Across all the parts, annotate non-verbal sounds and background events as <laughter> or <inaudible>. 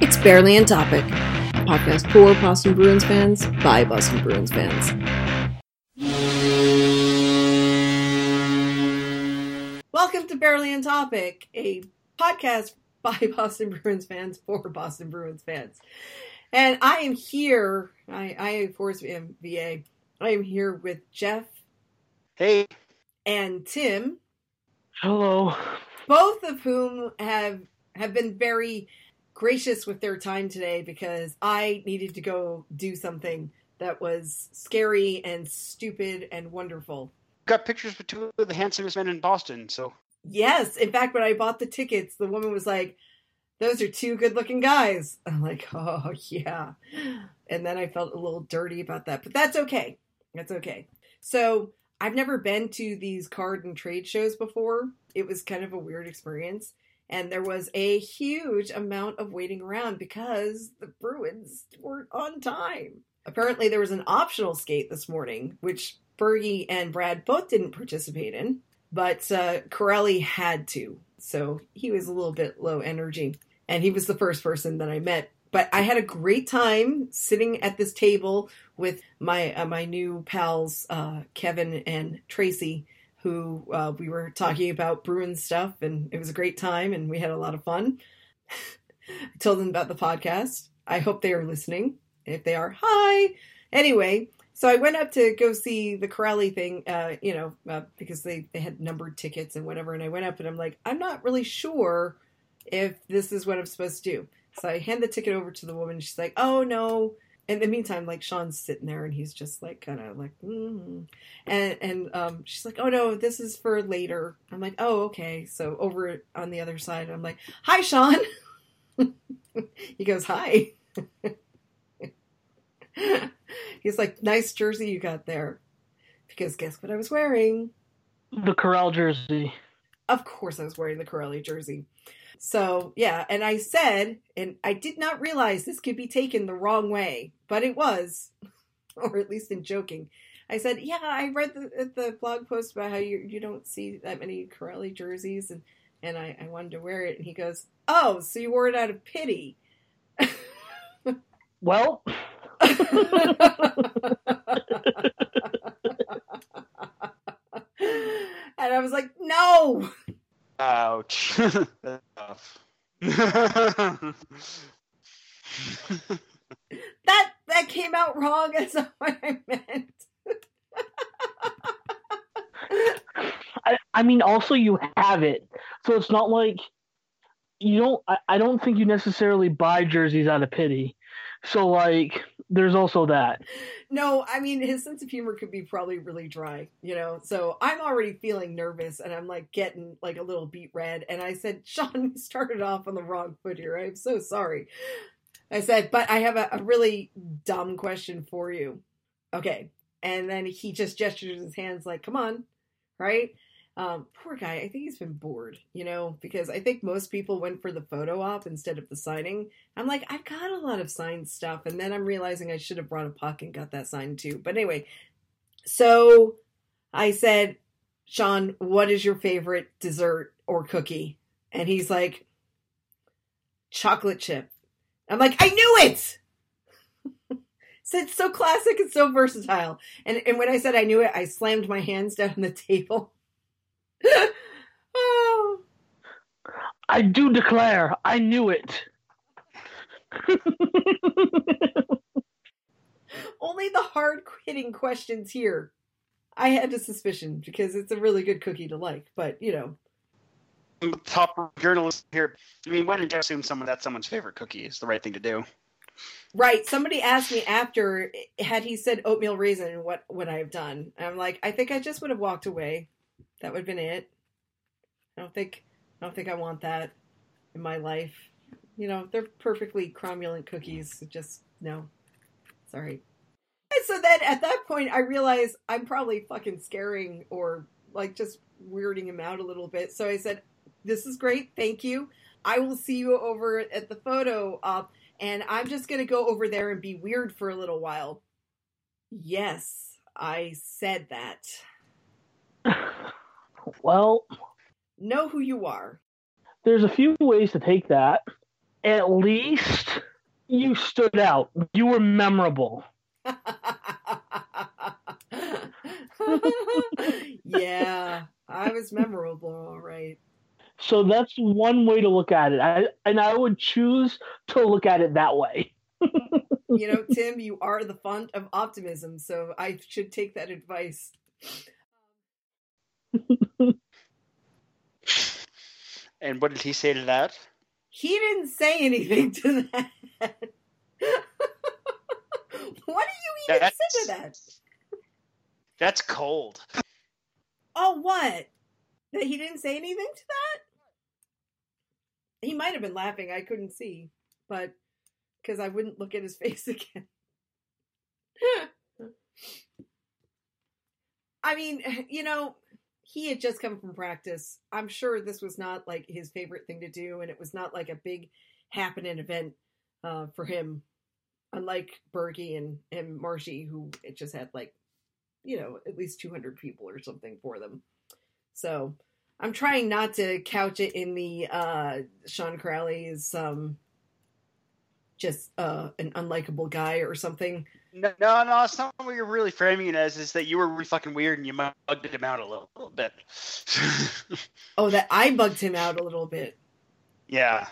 It's Barely on Topic, a podcast for Boston Bruins fans by Boston Bruins fans. Welcome to Barely on Topic, a podcast by <laughs> Boston Bruins fans for Boston Bruins fans. And I am here, I, I of course am VA. I am here with Jeff Hey. and Tim, Hello. both of whom have have been very gracious with their time today because I needed to go do something that was scary and stupid and wonderful. Got pictures with two of the handsomest men in Boston, so Yes, in fact, when I bought the tickets, the woman was like, "Those are two good-looking guys." <laughs> I'm like, "Oh yeah," and then I felt a little dirty about that, but that's okay. That's okay. So I've never been to these card and trade shows before. It was kind of a weird experience, and there was a huge amount of waiting around because the Bruins weren't on time. Apparently, there was an optional skate this morning, which Bergie and Brad both didn't participate in but uh, Kuraly had to, so he was a little bit low energy, and he was the first person that I met. But I had a great time sitting at this table with my uh, my new pals uh, Kevin and Tracy, who uh, we were talking about Bruin stuff, and it was a great time, and we had a lot of fun. <laughs> I told them about the podcast. I hope they are listening. If they are, hi. Anyway, so I went up to go see the Kuraly thing, uh, you know, uh, because they, they had numbered tickets and whatever. And I went up and I'm like, I'm not really sure if this is what I'm supposed to do. So I hand the ticket over to the woman. She's like, oh, no. In the meantime, like Sean's sitting there and he's just like kind of like, mm. and and um, she's like, oh no, this is for later. I'm like, oh okay. So over on the other side, I'm like, hi Sean. <laughs> he goes, hi. <laughs> He's like, nice jersey you got there. Because guess what I was wearing? The Kuraly jersey. Of course I was wearing the Kuraly jersey. So, yeah, and I said, and I did not realize this could be taken the wrong way, but it was, <laughs> or at least in joking. I said, yeah, I read the, uh, the blog post about how you, you don't see that many Kuraly jerseys, and, and I, I wanted to wear it. And he goes, oh, so you wore it out of pity. Well, <laughs> and I was like, no. ouch. <laughs> That's. <laughs> That that came out wrong. That's not what I meant. I, I mean, also you have it, so it's not like you don't. I, I don't think you necessarily buy jerseys out of pity. So like, there's also that. No, I mean his sense of humor could be probably really dry, you know. So I'm already feeling nervous, and I'm like getting like a little beat red. And I said, <laughs> Sean, you started off on the wrong foot here. I'm so sorry. I said, but I have a, a really dumb question for you. Okay, and then he just gestures his hands like, "Come on," right? Um, poor guy. I think he's been bored, you know, because I think most people went for the photo op instead of the signing. I'm like, I've got a lot of signed stuff, and then I'm realizing I should have brought a puck and got that signed too. But anyway, so I said, Sean, what is your favorite dessert or cookie? And he's like, chocolate chip. I'm like, I knew it. <laughs> so it's so classic and so versatile. And and when I said I knew it, I slammed my hands down on the table. Oh, <laughs> I do declare, I knew it. <laughs> only the hard hitting questions here. I had a suspicion because it's a really good cookie to like, but you know, Top journalist here. I mean, when did you assume someone that's someone's favorite cookie is the right thing to do? right? Somebody asked me after had he said oatmeal raisin, what would I have done? And I'm like, I think I just would have walked away. That would have been it. I don't think I don't think I want that in my life. You know, they're perfectly cromulent cookies. Just no. Sorry. And so then at that point I realized I'm probably fucking scaring or like just weirding him out a little bit. So I said, This is great, thank you. I will see you over at the photo op and I'm just gonna go over there and be weird for a little while. Yes, I said that. <laughs> well, Know who you are. there's a few ways to take that. at least you stood out. You were memorable. <laughs> yeah, I was memorable, all right. So that's one way to look at it. I, and I would choose to look at it that way. you know, <laughs> Tim, you are the font of optimism, so I should take that advice. And what did he say to that? He didn't say anything to that. what do you even that's, say to that? That's cold. Oh, what? That he didn't say anything to that? He might have been laughing. I couldn't see, but because I wouldn't look at his <laughs> face again. I mean, you know, he had just come from practice. I'm sure this was not like his favorite thing to do, and it was not like a big happening event uh, for him. Unlike Bergie and and Marshy, who it just had like, you know, at least 200 people or something for them. So I'm trying not to couch it in the uh, Sean Kuraly's um, just uh, an unlikable guy or something. No, no, no, it's not what you're really framing it as. Is that you were really fucking weird and you bugged him out a little, little bit. <laughs> oh, that I bugged him out a little bit. Yeah.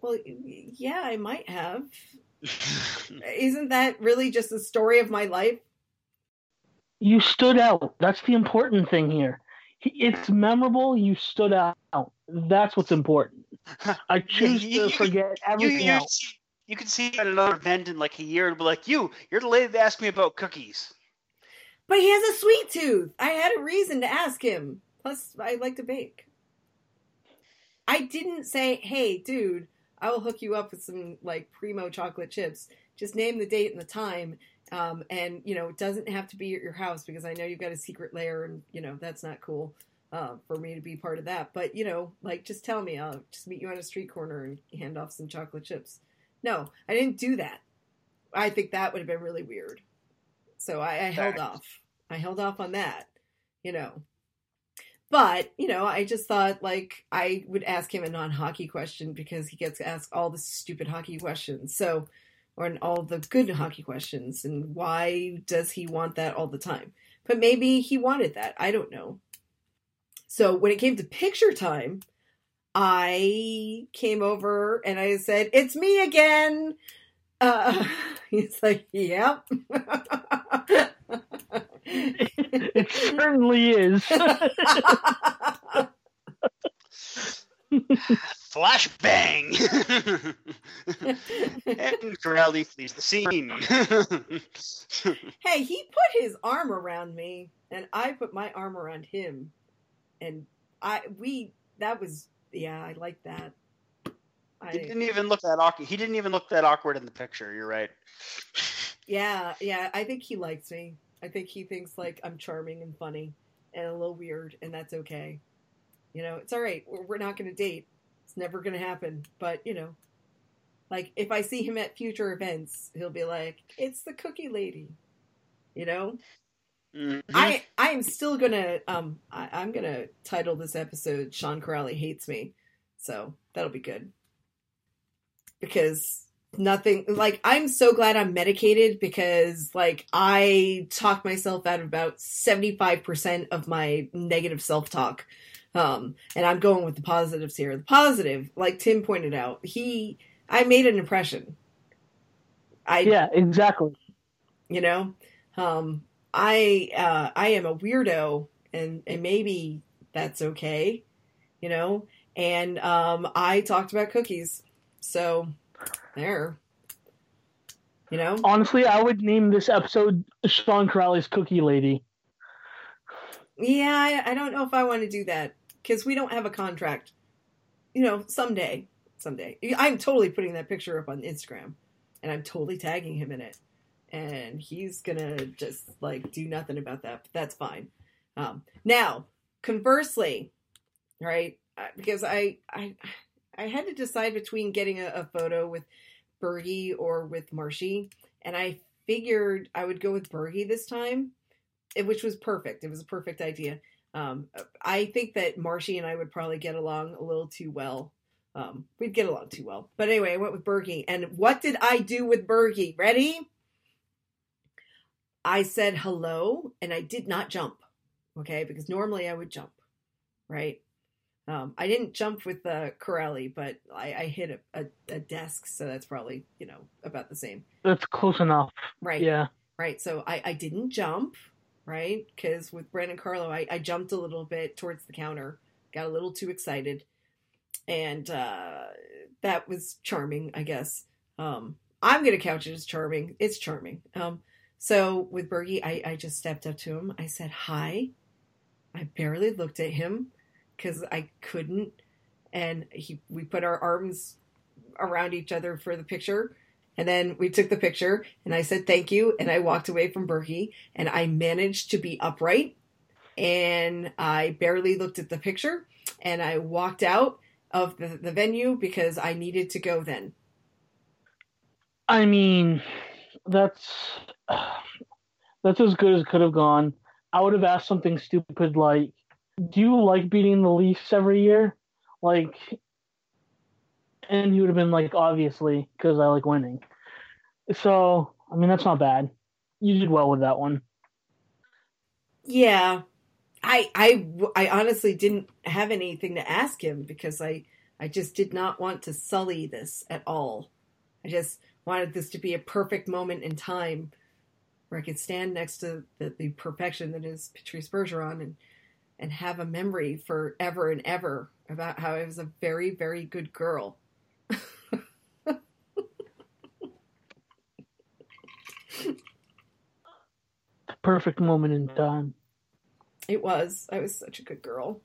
Well, yeah, I might have. <laughs> Isn't that really just the story of my life? You stood out. That's the important thing here. It's memorable. You stood out. That's what's important. <laughs> I choose you, you, to forget everything you, else. You can see at another event in like a year and be like, "You, you're the lady that asked me about cookies." But he has a sweet tooth. I had a reason to ask him. Plus, I like to bake. I didn't say, "Hey, dude, I will hook you up with some like primo chocolate chips." Just name the date and the time, um, and you know, it doesn't have to be at your house because I know you've got a secret lair, and you know that's not cool uh, for me to be part of that. But you know, like just tell me, I'll just meet you on a street corner and hand off some chocolate chips. No, I didn't do that. I think that would have been really weird. So I, I held off. I held off on that. You know. But, you know, I just thought like I would ask him a non hockey question because he gets asked all the stupid hockey questions. So or all the good hockey questions and why does he want that all the time? But maybe he wanted that. I don't know. So when it came to picture time, I came over and I said, "It's me again." Uh, <laughs> he's like, "Yep." <laughs> it certainly is. <laughs> Flashbang! and Kuraly flees the scene. hey, he put his arm around me, and I put my arm around him and I we that was yeah I like that. I, he didn't even look that awkward. He didn't even look that awkward in the picture. You're right. <laughs> Yeah, yeah. I think he likes me. I think he thinks like I'm charming and funny and a little weird, and that's okay. You know, it's all right. We're, we're not going to date. It's never going to happen. But you know, like if I see him at future events, he'll be like, "It's the cookie lady." You know, Mm-hmm. I I am still gonna um I, am gonna title this episode Sean Kuraly hates me, so that'll be good. Because nothing like I'm so glad I'm medicated because like I talk myself out of about 75% of my negative self-talk. Um and I'm going with the positives here. The positive like Tim pointed out he I made an impression. I Yeah exactly. You know? Um I uh, I am a weirdo, and and maybe that's okay, you know. And um, I talked about cookies, so there. You know. Honestly, I would name this episode Sean Kuraly's Cookie Lady. Yeah, I, I don't know if I want to do that because we don't have a contract. You know, someday, someday, I'm totally putting that picture up on Instagram, and I'm totally tagging him in it and he's gonna just like do nothing about that. But that's fine. Um, now, conversely, right? Because I I I had to decide between getting a, a photo with Bergie or with Marshy, and I figured I would go with Bergie this time, which was perfect. It was a perfect idea. Um, I think that Marshy and I would probably get along a little too well Um, we'd get along too well. But anyway, I went with Bergie. And what did I do with Bergie? Ready? I said hello and I did not jump. Okay, because normally I would jump, right? Um, I didn't jump with uh, Kuraly, but I, I hit a, a, a, desk, so that's probably you know about the same. That's close enough, right? Yeah, right. So I, I didn't jump, right? Because with Brandon Carlo, I, I jumped a little bit towards the counter, got a little too excited, and uh, that was charming, I guess. Um, I'm gonna couch it as charming. It's charming. Um, so with Bergie, I, I just stepped up to him. I said hi. I barely looked at him because I couldn't. And he, we put our arms around each other for the picture. And then we took the picture and I said thank you. And I walked away from Bergie and I managed to be upright. And I barely looked at the picture and I walked out of the, the venue because I needed to go then. I mean, that's that's as good as could have gone. I would have asked something stupid like, "Do you like beating the Leafs every year?" Like, and he would have been like, "Obviously, because I like winning." So, I mean, that's not bad. You did well with that one. Yeah, I I I honestly didn't have anything to ask him because I I just did not want to sully this at all. I just wanted this to be a perfect moment in time where I could stand next to the, the perfection that is Patrice Bergeron and and have a memory forever and ever about how I was a very, very good girl. <laughs> perfect moment in time. It was. I was such a good girl.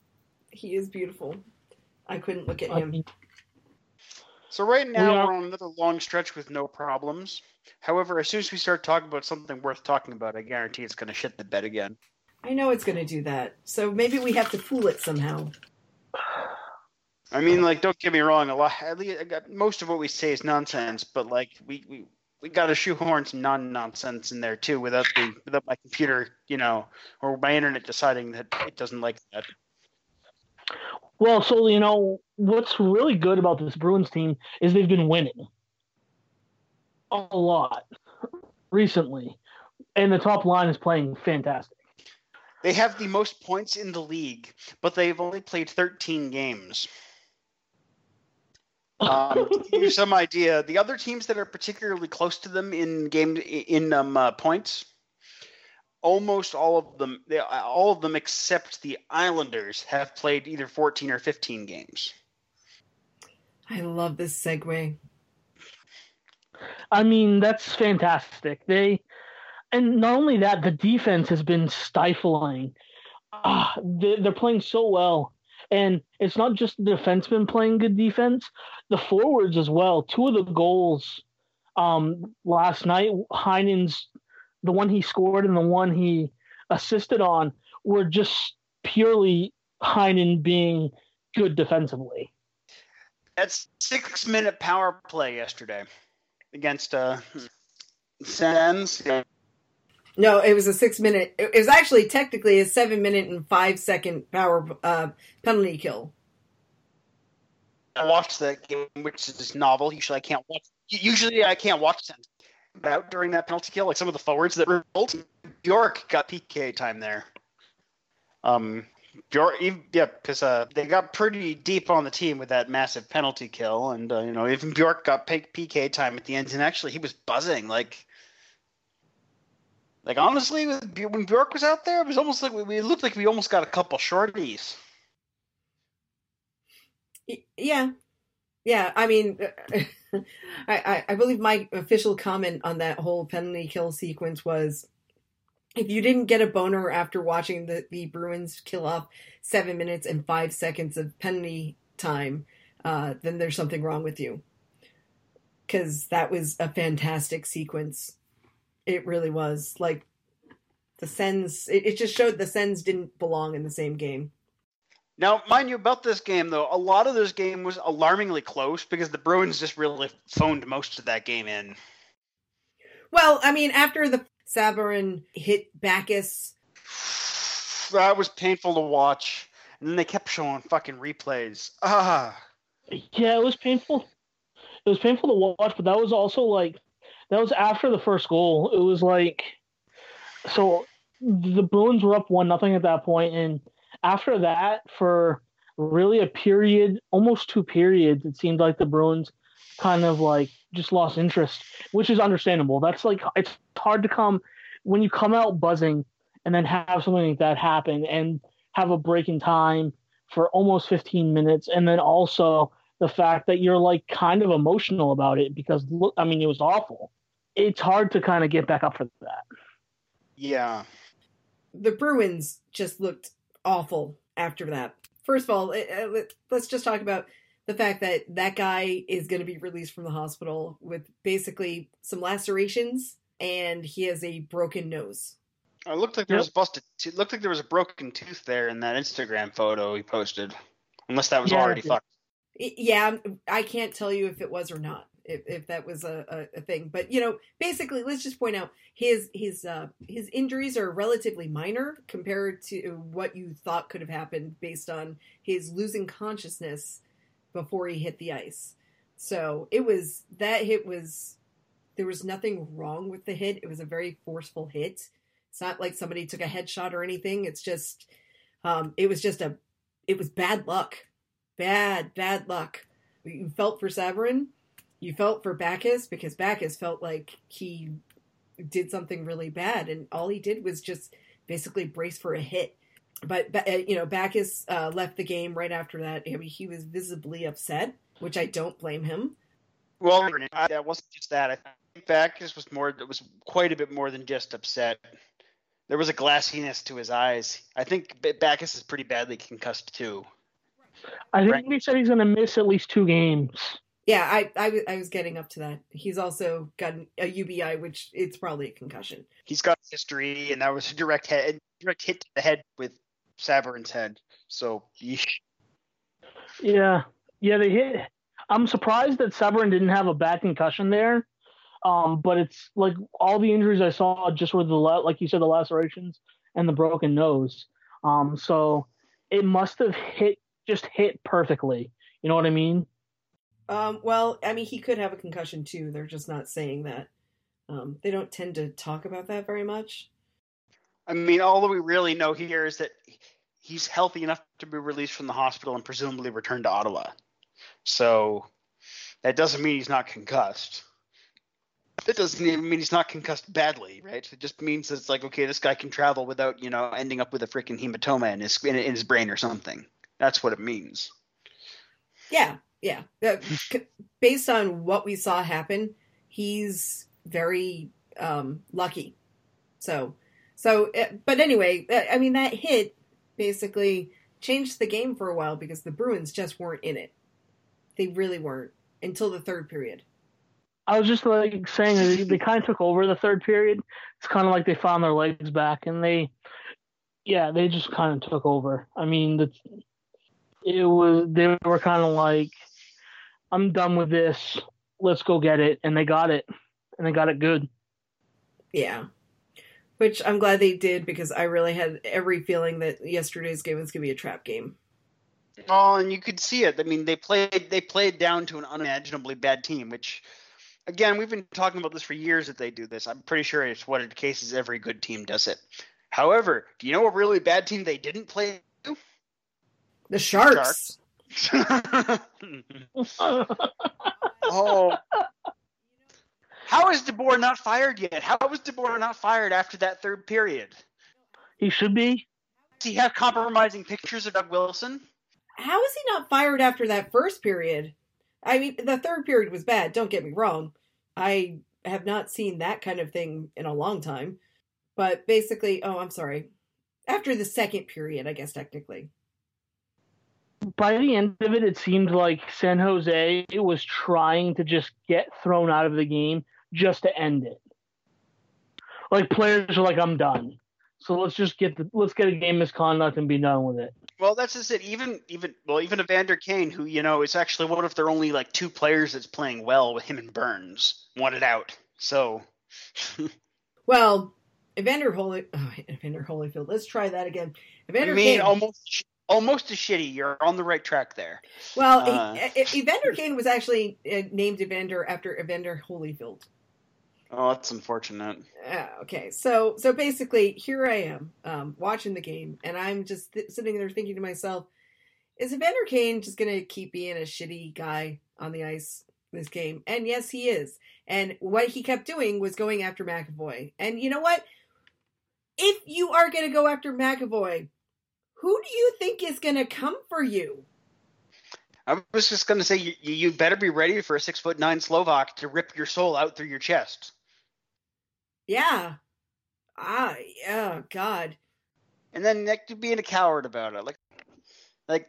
He is beautiful. I couldn't look at him. So right now we are... we're on another long stretch with no problems. However, as soon as we start talking about something worth talking about, I guarantee it's going to shit the bed again. I know it's going to do that. So maybe we have to fool it somehow. I mean, like, don't get me wrong. A lot, at least, most of what we say is nonsense. But like, we we, we got to shoehorn some non-nonsense in there too, without the without my computer, you know, or my internet deciding that it doesn't like that. Well, so you know what's really good about this Bruins team is they've been winning a lot recently, and the top line is playing fantastic. They have the most points in the league, but they've only played 13 games. Um, to give you <laughs> some idea, the other teams that are particularly close to them in game in um, uh, points, almost all of them, they, all of them except the Islanders, have played either 14 or 15 games. I love this segue. I mean, that's fantastic. They and not only that, the defense has been stifling. Ah, they, they're playing so well. And it's not just the defensemen playing good defense, the forwards as well. Two of the goals um, last night, Heinen's, the one he scored and the one he assisted on, were just purely Heinen being good defensively. That's six minute power play yesterday against uh, Sens. No, it was a six minute. It was actually technically a seven minute and five second power uh, penalty kill. I watched that game, which is novel. Usually, I can't watch. Usually, I can't watch Sens out during that penalty kill. Like some of the forwards that result. Bjork got PK time there. Um, Bjork, yeah, because uh, they got pretty deep on the team with that massive penalty kill, and uh, you know even Bjork got PK time at the end, and actually he was buzzing like. Like honestly, when Bjork was out there, it was almost like we, we looked like we almost got a couple shorties. Yeah, yeah. I mean, <laughs> I, I I believe my official comment on that whole penalty kill sequence was if you didn't get a boner after watching the, the Bruins kill off seven minutes and five seconds of penalty time, uh, then there's something wrong with you. Because that was a fantastic sequence. It really was. Like, the Sens, it, it just showed the Sens didn't belong in the same game. Now, mind you, about this game, though, a lot of this game was alarmingly close because the Bruins just really phoned most of that game in. Well, I mean, after the Sabourin hit Backes. That was painful to watch. And then they kept showing fucking replays. Ah. Yeah, it was painful. It was painful to watch, but that was also like that was after the first goal. It was like so the Bruins were up one nothing at that point, and after that, for really a period, almost two periods, it seemed like the Bruins kind of like just lost interest, which is understandable. That's like it's hard to come when you come out buzzing and then have something like that happen and have a break in time for almost 15 minutes, and then also the fact that you're like kind of emotional about it because look, I mean, it was awful. It's hard to kind of get back up for that. Yeah. The Bruins just looked awful after that. First of all, eh, eh, let's just talk about the fact that that guy is going to be released from the hospital with basically some lacerations and he has a broken nose. It looked like there yep. was busted. It looked like there was a broken tooth there in that Instagram photo he posted, unless that was yeah, already fucked. Yeah, I can't tell you if it was or not, if, if that was a, a, thing. But you know, basically, let's just point out his his uh, his injuries are relatively minor compared to what you thought could have happened based on his losing consciousness before he hit the ice. So it was that hit was there was nothing wrong with the hit. It was a very forceful hit. It's not like somebody took a headshot or anything. It's just um, it was just a it was bad luck bad, bad luck. You felt for Sabourin. You felt for Backes because Backes felt like he did something really bad, and all he did was just basically brace for a hit. But uh, you know, Backes uh, left the game right after that. I mean, he was visibly upset, which I don't blame him. Well, that wasn't just that. I think Backes was more. It was quite a bit more than just upset. There was a glassiness to his eyes. I think Backes is pretty badly concussed too. I think he said he's going to miss at least two games. Yeah, I, I, I was getting up to that. He's also got a UBI, which it's probably a concussion. He's got history, and that was a direct head, direct hit to the head with Sabourin's head. So, yeesh. yeah, yeah, they hit. I'm surprised that Sabourin didn't have a bad concussion there. Um, but it's like all the injuries I saw just were the like you said the lacerations and the broken nose. Um, so it must have hit just hit perfectly. You know what I mean? Um, well, I mean, he could have a concussion too. They're just not saying that. Um, they don't tend to talk about that very much. I mean, all that we really know here is that he's healthy enough to be released from the hospital and presumably returned to Ottawa. So that doesn't mean he's not concussed. That doesn't even mean he's not concussed badly, right? It just means that it's like, okay, this guy can travel without, you know, ending up with a freaking hematoma in his in, in his brain or something. That's what it means. Yeah, yeah. Based on what we saw happen, he's very um, lucky. So, so, eh, but anyway, eh, I mean, that hit basically changed the game for a while because the Bruins just weren't in it. They really weren't until the third period. I was just like saying they, they <laughs> kind of took over the third period. It's kind of like they found their legs back and they, yeah, they just kind of took over. I mean, the it was they were kind of like, I'm done with this. Let's go get it, and they got it, and they got it good. Yeah, which I'm glad they did because I really had every feeling that yesterday's game was going to be a trap game. Oh, and you could see it. I mean, they played they played down to an unimaginably bad team, which again, we've been talking about this for years that they do this. I'm pretty sure it's one of the cases every good team does it. However, do you know a really bad team they didn't play the Sharks. Sharks. <laughs> oh. How is DeBoer not fired yet? How was DeBoer not fired after that third period? He should be. Does he have compromising pictures of Doug Wilson? How is he not fired after that first period? I mean, the third period was bad, don't get me wrong. I have not seen that kind of thing in a long time. But basically, oh, I'm sorry. After the second period, I guess technically by the end of it, it seemed like San Jose was trying to just get thrown out of the game just to end it. Like players are like, "I'm done." So let's just get the let's get a game misconduct and be done with it. Well, that's just it. Even even well, even Evander Kane, who you know is actually one of their only like two players that's playing well with him and Burns, wanted out. So. <laughs> well, Evander Holy, oh, Evander Holyfield. Let's try that again. Evander I mean, Kane. almost almost as shitty. You're on the right track there. Well, Uh. E- E- Evander Kane was actually uh, named Evander after Evander Holyfield. Oh, that's unfortunate. Uh, okay, so so basically, here I am um, watching the game, and I'm just th- sitting there thinking to myself, is Evander Kane just going to keep being a shitty guy on the ice this game? And yes, he is. And what he kept doing was going after McAvoy. And you know what? If you are going to go after McAvoy, who do you think is going to come for you? I was just going to say you, you better be ready for a six foot nine Slovak to rip your soul out through your chest. Yeah. Ah, yeah, God. and then like being a coward about it. Like, like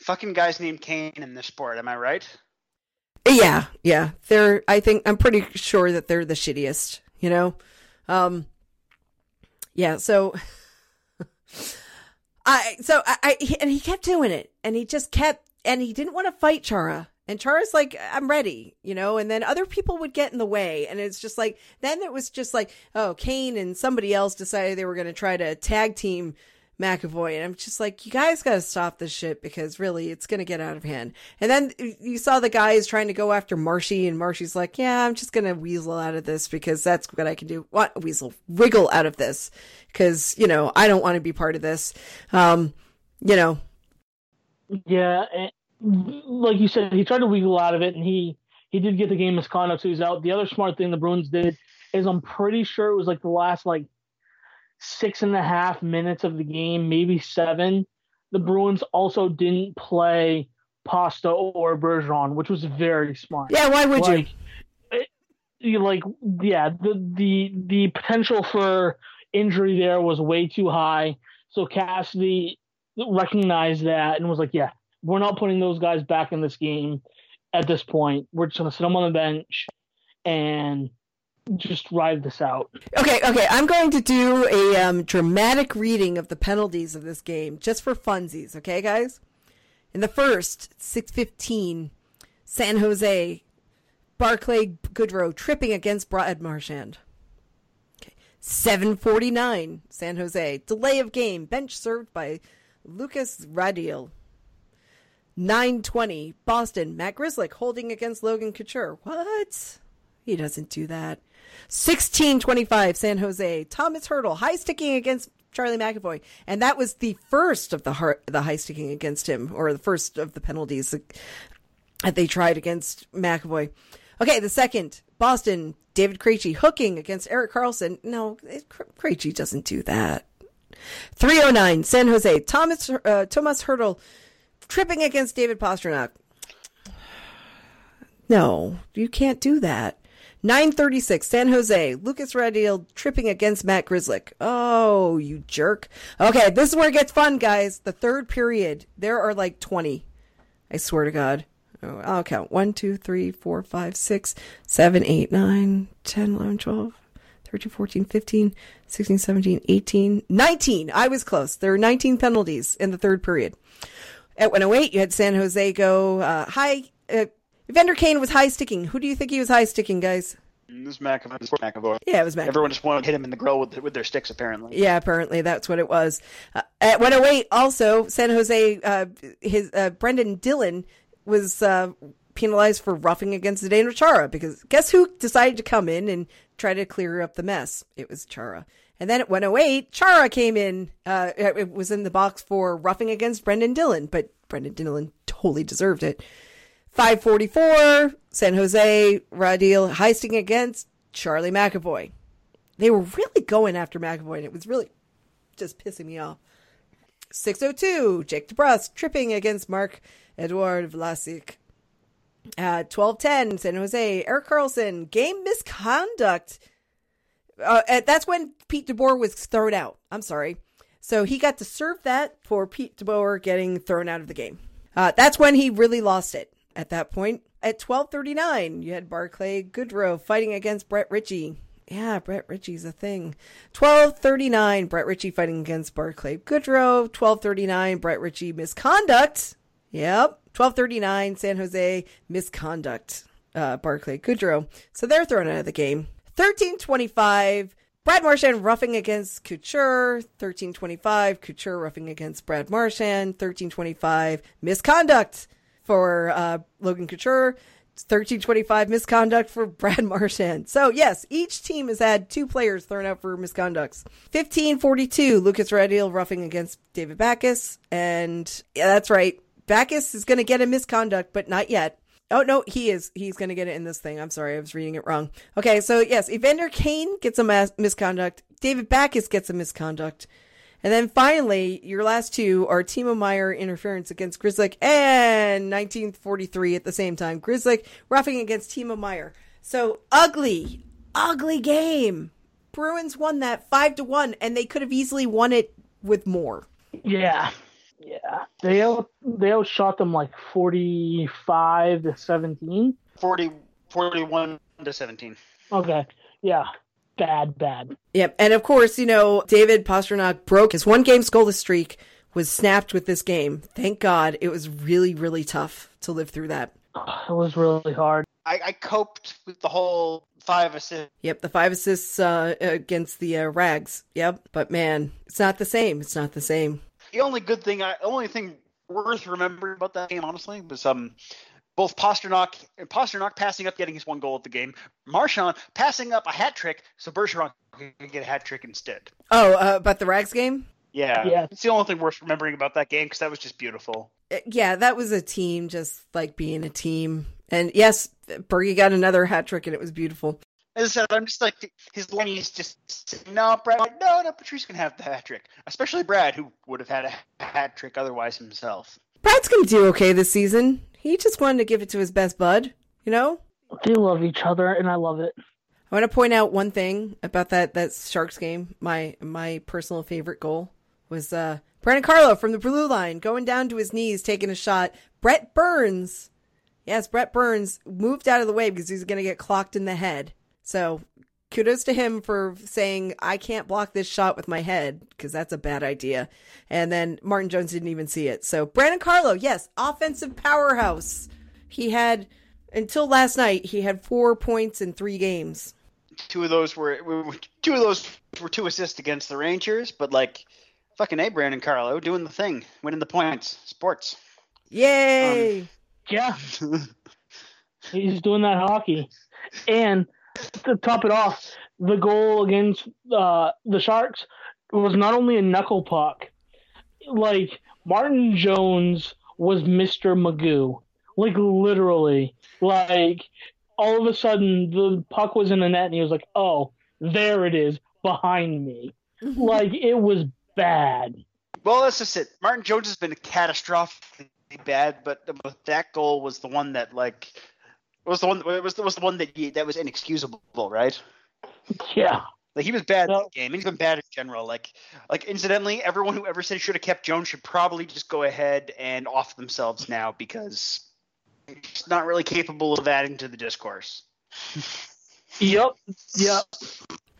fucking guys named Kane in this sport. Am I right? Yeah, yeah. They're I think I'm pretty sure that they're the shittiest, you know? Um Yeah, so <laughs> I so I, I and he kept doing it and he just kept and he didn't want to fight Chara. And Chara's like, I'm ready, you know, and then other people would get in the way. And it's just like, then it was just like, oh, Kane and somebody else decided they were going to try to tag team McAvoy. And I'm just like, you guys got to stop this shit because really it's going to get out of hand. And then you saw the guys trying to go after Marshy, and Marshy's like, yeah, I'm just going to weasel out of this because that's what I can do. What? Weasel? Wiggle out of this because, you know, I don't want to be part of this. Um, you know, Yeah, like you said, he tried to wiggle out of it, and he he did get the game misconduct, so he's out. The other smart thing the Bruins did is I'm pretty sure it was like the last like six and a half minutes of the game, maybe seven. The Bruins also didn't play Pasta or Bergeron, which was very smart. yeah, why would you? like, it- you like yeah the the the potential for injury there was way too high so cassidy recognized that and was like yeah we're not putting those guys back in this game at this point we're just going to sit them on the bench and just ride this out Okay, okay. I'm going to do a um, dramatic reading of the penalties of this game, just for funsies. Okay, guys. In the first, six fifteen, San Jose, Barclay Goodrow tripping against Brad Marchand. Okay, seven forty nine, San Jose delay of game, bench served by Lukas Radil. 920 Boston, Matt Grzelcyk holding against Logan Couture. What? He doesn't do that. 1625 San Jose. Thomas Hertl high sticking against Charlie McAvoy. And that was the first of the har- the high sticking against him or the first of the penalties that they tried against McAvoy. Okay, the second Boston David Krejci hooking against Erik Karlsson. No, Krejci doesn't do that. 309 San Jose. Thomas uh, Thomas Hertl tripping against David Pastrnak. No, you can't do that. 936 San Jose. Lukas Radil tripping against Matt Grzelcyk. Oh, you jerk. Okay, this is where it gets fun, guys. The third period. There are like 20. I swear to God. Oh, I'll count. 1, 2, 3, 4, 5, 6, 7, 8, 9, 10, 11, 12, 13, 14, 15, 16, 17, 18, 19. I was close. There are 19 penalties in the third period. At 108, you had San Jose go uh, high. Uh, Evander Kane was high sticking. Who do you think he was high sticking, guys? This McAvoy. This McAvoy. Yeah, it was Matt. Everyone just wanted to hit him in the grill with with their sticks, apparently. Yeah, apparently that's what it was. Uh, at 108, also San Jose, uh, his uh, Brendan Dillon was uh, penalized for roughing against Zdeno Chara because guess who decided to come in and try to clear up the mess? It was Chara. And then at 108, Chara came in. Uh, it was in the box for roughing against Brendan Dillon, but Brendan Dillon totally deserved it. 544, San Jose, Radil heisting against Charlie McAvoy. They were really going after McAvoy, and it was really just pissing me off. 602, Jake DeBrusk tripping against Mark Edouard Vlasic. Uh, 1210, San Jose, Erik Karlsson, game misconduct. Uh, that's when Pete DeBoer was thrown out. I'm sorry. So he got to serve that for Pete DeBoer getting thrown out of the game. Uh, that's when he really lost it at that point. At 1239, you had Barclay Goodrow fighting against Brett Ritchie. Yeah, Brett Ritchie's a thing. 1239, Brett Ritchie fighting against Barclay Goodrow. 1239, Brett Ritchie misconduct. Yep. 1239, San Jose misconduct. Uh, Barclay Goodrow. So they're thrown out of the game. 1325, Brad Marchand roughing against Couture, 1325. Couture roughing against Brad Marchand, 1325. Misconduct for uh, Logan Couture, 1325 misconduct for <laughs> Brad Marchand. So, yes, each team has had two players thrown out for misconducts. 1542, Lukas Radil roughing against David Backes. And yeah, that's right. Backes is going to get a misconduct, but not yet. Oh, no, he is. He's going to get it in this thing. I'm sorry. I was reading it wrong. Okay, so yes, Evander Kane gets a mas- misconduct. David Backes gets a misconduct. And then finally, your last two are Timo Meier interference against Grzelcyk and 1943 at the same time. Grzelcyk roughing against Timo Meier. So ugly, ugly game. Bruins won that five to one, and they could have easily won it with more. Yeah, yeah. They out, they outshot them like forty five to seventeen. 40, 41 to 17. Okay, yeah. Bad, bad. Yep. And of course, you know, David Pastrnak broke his one game scoreless streak was snapped with this game. Thank God. It was really, really tough to live through that. <sighs> It was really hard. I, I coped with the whole five assists. Yep, the five assists uh, against the uh, Rags. Yep, but man, it's not the same. It's not the same. The only good thing, I only thing worth remembering about that game, honestly, was um both Pastrnak and Pastrnak passing up, getting his one goal at the game. Marchand passing up a hat trick, so Bergeron could get a hat trick instead. Oh, uh, about the Rags game? Yeah, Yeah. it's the only thing worth remembering about that game because that was just beautiful. Uh, Yeah, that was a team just like being a team. And yes, Bergie got another hat trick and it was beautiful. As I said, I'm just like his line is just saying, no, Brad, like, no, no, Patrice can have the hat trick, especially Brad, who would have had a hat trick otherwise himself. Brad's going to do okay this season. He just wanted to give it to his best bud, you know? They love each other, and I love it. I want to point out one thing about that that Sharks game. My my personal favorite goal was uh Brandon Carlo from the blue line going down to his knees, taking a shot. Brent Burns, yes, Brent Burns moved out of the way because he's going to get clocked in the head. So kudos to him for saying I can't block this shot with my head because that's a bad idea. And then Martin Jones didn't even see it. So Brandon Carlo, yes, offensive powerhouse. He had until last night he had four points in three games. Two of those were were- two of those were two assists against the Rangers, but like fucking a Brandon Carlo doing the thing, winning the points, sports. Yay! Um, yeah, <laughs> he's doing that hockey. And to top it off, the goal against uh, the Sharks was not only a knuckle puck, like Martin Jones was Mr. Magoo. Like literally. Like all of a sudden the puck was in the net and he was like, Oh, there it is behind me. Like it was bad. Well, that's just it. Martin Jones has been catastrophically bad, but that goal was the one that like was the one it was was the one that you, that was inexcusable, right? Yeah. Like he was bad in No. that game. He's been bad in general. Like, like incidentally, everyone who ever said he should have kept Jones should probably just go ahead and off themselves now because he's not really capable of adding to the discourse. <laughs> Yep. Yep.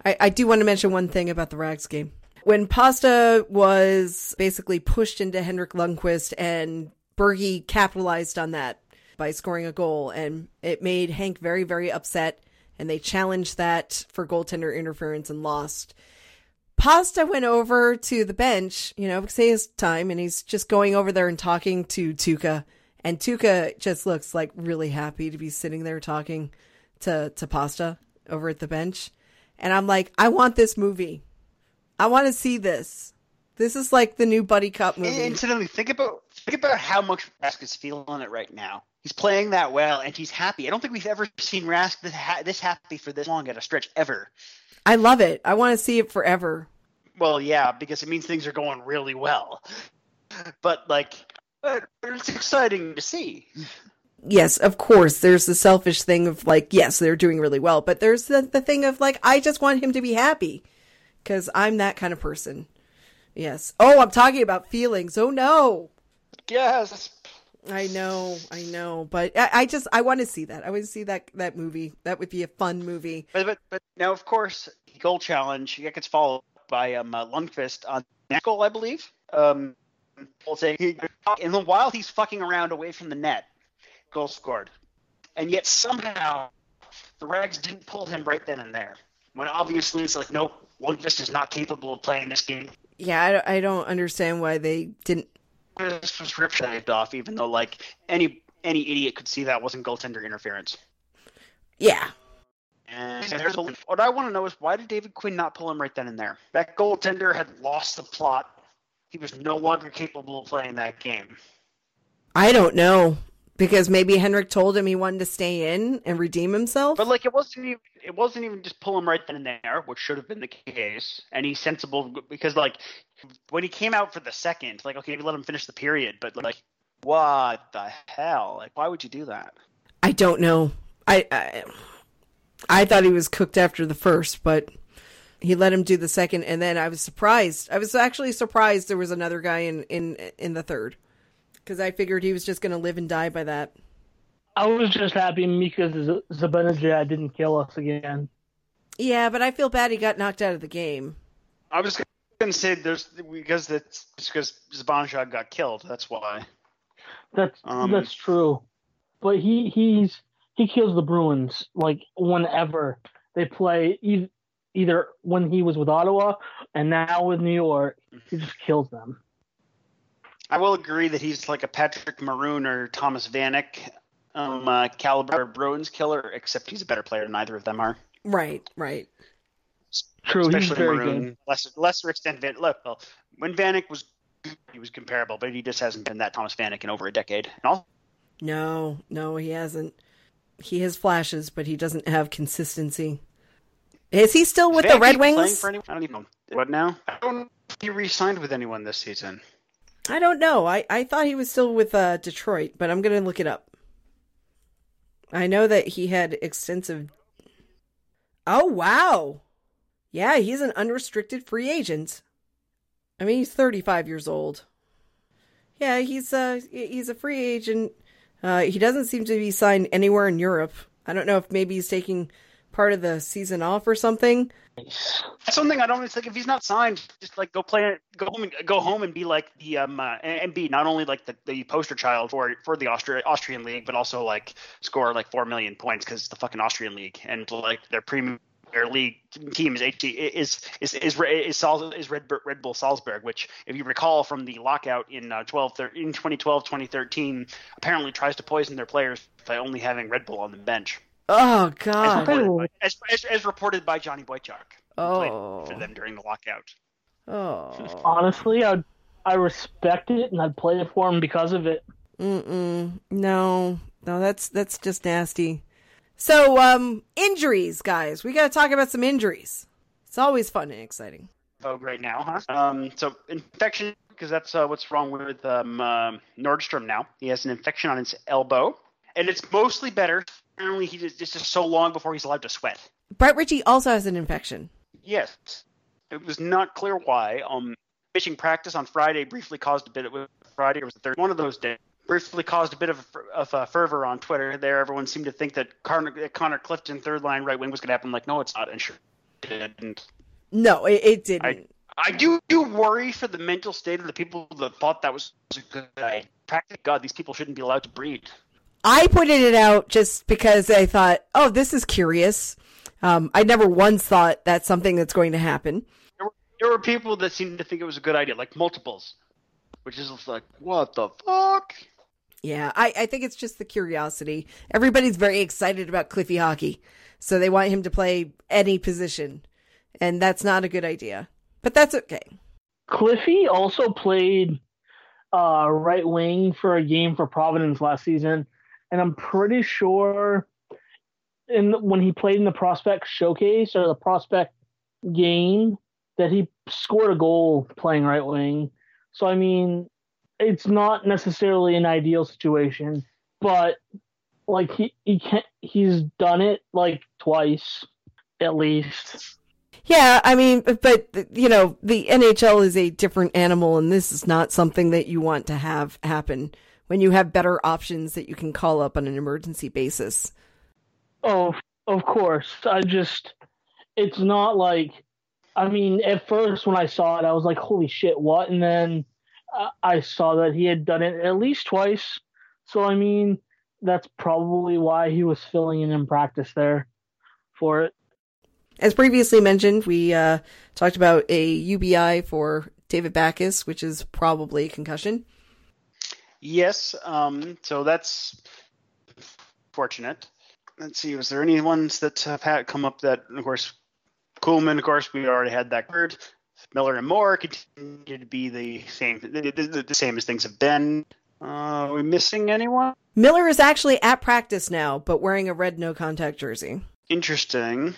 I, I do want to mention one thing about the Rags game. When Pasta was basically pushed into Henrik Lundqvist and Bergie capitalized on that by scoring a goal and it made Hank very, very upset and they challenged that for goaltender interference and lost. Pasta went over to the bench, you know, he has time and he's just going over there and talking to Tuukka. And Tuukka just looks like really happy to be sitting there talking to, to Pasta over at the bench. And I'm like, I want this movie. I want to see this. This is like the new buddy cop movie. Incidentally, think about think about how much Rask is feeling it right now. He's playing that well, and he's happy. I don't think we've ever seen Rask this, ha- this happy for this long at a stretch ever. I love it. I want to see it forever. Well, yeah, because it means things are going really well. But like, but it's exciting to see. Yes, of course. There's the selfish thing of like, yes, they're doing really well, but there's the, the thing of like, I just want him to be happy because I'm that kind of person. Yes. Oh, I'm talking about feelings. Oh no. Yes. I know, I know, but I, I just I want to see that. I want to see that that movie. That would be a fun movie. But, but but now, of course, goal challenge that gets followed by um uh, Lundqvist on that goal, I believe. Um, we'll say and then while he's fucking around away from the net, goal scored, and yet somehow the Rags didn't pull him right then and there. When obviously it's like, nope, Lundqvist is not capable of playing this game. Yeah, I I don't understand why they didn't. Rip shaved off, even though like any any idiot could see that wasn't goaltender interference. Yeah, And there's a, what I want to know is why did David Quinn not pull him right then and there? That goaltender had lost the plot. He was no longer capable of playing that game. I don't know because maybe Henrik told him he wanted to stay in and redeem himself. But like it wasn't even it wasn't even just pull him right then and there, which should have been the case. And he's sensible because like when he came out for the second, like okay, maybe let him finish the period, but like what the hell? Like why would you do that? I don't know. I, I I thought he was cooked after the first, but he let him do the second, and then I was surprised. I was actually surprised there was another guy in in in the third because I figured he was just going to live and die by that. I was just happy Mika Z- Zibanejad didn't kill us again. Yeah, but I feel bad he got knocked out of the game. I was gonna say there's because it's because Zibanejad got killed. That's why. That's Um, that's true, but he he's he kills the Bruins like whenever they play either when he was with Ottawa and now with New York, he just kills them. I will agree that he's like a Patrick Maroon or Thomas Vanek um, uh, caliber Bruins killer, except he's a better player than either of them are. Right, right. True, he's Especially very Maroon. good. Lesser, lesser extent, Van, look, well, when Vanek was good, he was comparable, but he just hasn't been that Thomas Vanek in over a decade. And all, No, no, he hasn't. He has flashes, but he doesn't have consistency. Is he still with the Red Wings? For? I don't even know. What now? I don't know if he re-signed with anyone this season. I don't know. I, I thought he was still with uh, Detroit, but I'm going to look it up. I know that he had extensive. Oh, wow. Yeah, he's an unrestricted free agent. I mean, he's 35 years old. Yeah, he's a, he's a free agent. Uh, he doesn't seem to be signed anywhere in Europe. I don't know if maybe he's taking part of the season off or something. That's something I don't it's like if he's not signed, just like go play go home and go home and be like the um uh, and be not only like the, the poster child for for the Austria, Austrian league, but also like score like four million points because it's the fucking Austrian league and like their premier league team is is is is is, is Red Red Bull Salzburg, which if you recall from the lockout in uh, 12 thir- in 2012 2013, apparently tries to poison their players by only having Red Bull on the bench. Oh As God. reported, by, as, as, as reported by Johnny Boychuk, Oh. for them during the lockout. Oh. Honestly, I I respect it and I'd play it for him because of it. Mm-mm. No, no, that's that's just nasty. So, um, injuries, guys. We got to talk about some injuries. It's always fun and exciting. Oh, right now, huh? Um, so infection, because that's uh, what's wrong with um, um Nordstrom now. He has an infection on his elbow, and it's mostly better. Apparently, he just, it's just so long before he's allowed to sweat. Brett Ritchie also has an infection. Yes, it was not clear why. Um, pitching practice on Friday briefly caused a bit of Friday or was the third one of those days. Briefly caused a bit of of uh, fervor on Twitter. There, everyone seemed to think that Connor, Connor Clifton, third line right wing, was going to happen. Like, no, it's not, and sure, it didn't. No, it, it didn't. I do do worry for the mental state of the people that thought that was a good idea. Practically, God, these people shouldn't be allowed to breed. I pointed it out just because I thought, oh, this is curious. Um, I never once thought that's something that's going to happen. There were, there were people that seemed to think it was a good idea, like multiples, which is like, what the fuck? Yeah, I, I think it's just the curiosity. Everybody's very excited about Cliffy hockey, so they want him to play any position, and that's not a good idea. But that's okay. Cliffy also played uh, right wing for a game for Providence last season, and I'm pretty sure in when he played in the prospect showcase or the prospect game that he scored a goal playing right wing. So I mean, it's not necessarily an ideal situation, but like he he can he's done it like twice at least. Yeah, I mean, but, but you know, the NHL is a different animal, and this is not something that you want to have happen when you have better options that you can call up on an emergency basis. Oh, of course. I just, it's not like, I mean, at first when I saw it, I was like, holy shit, what? And then uh, I saw that he had done it at least twice. So, I mean, that's probably why he was filling in in practice there for it. As previously mentioned, we uh, talked about a UBI for David Backes, which is probably concussion. Yes, um, so that's fortunate. Let's see, was there any ones that have had come up that, of course, Kuhlman, of course, we already had that covered. Miller and Moore continue to be the same, the, the, the same as things have been. Uh, are we missing anyone? Miller is actually at practice now, but wearing a red no contact jersey. Interesting.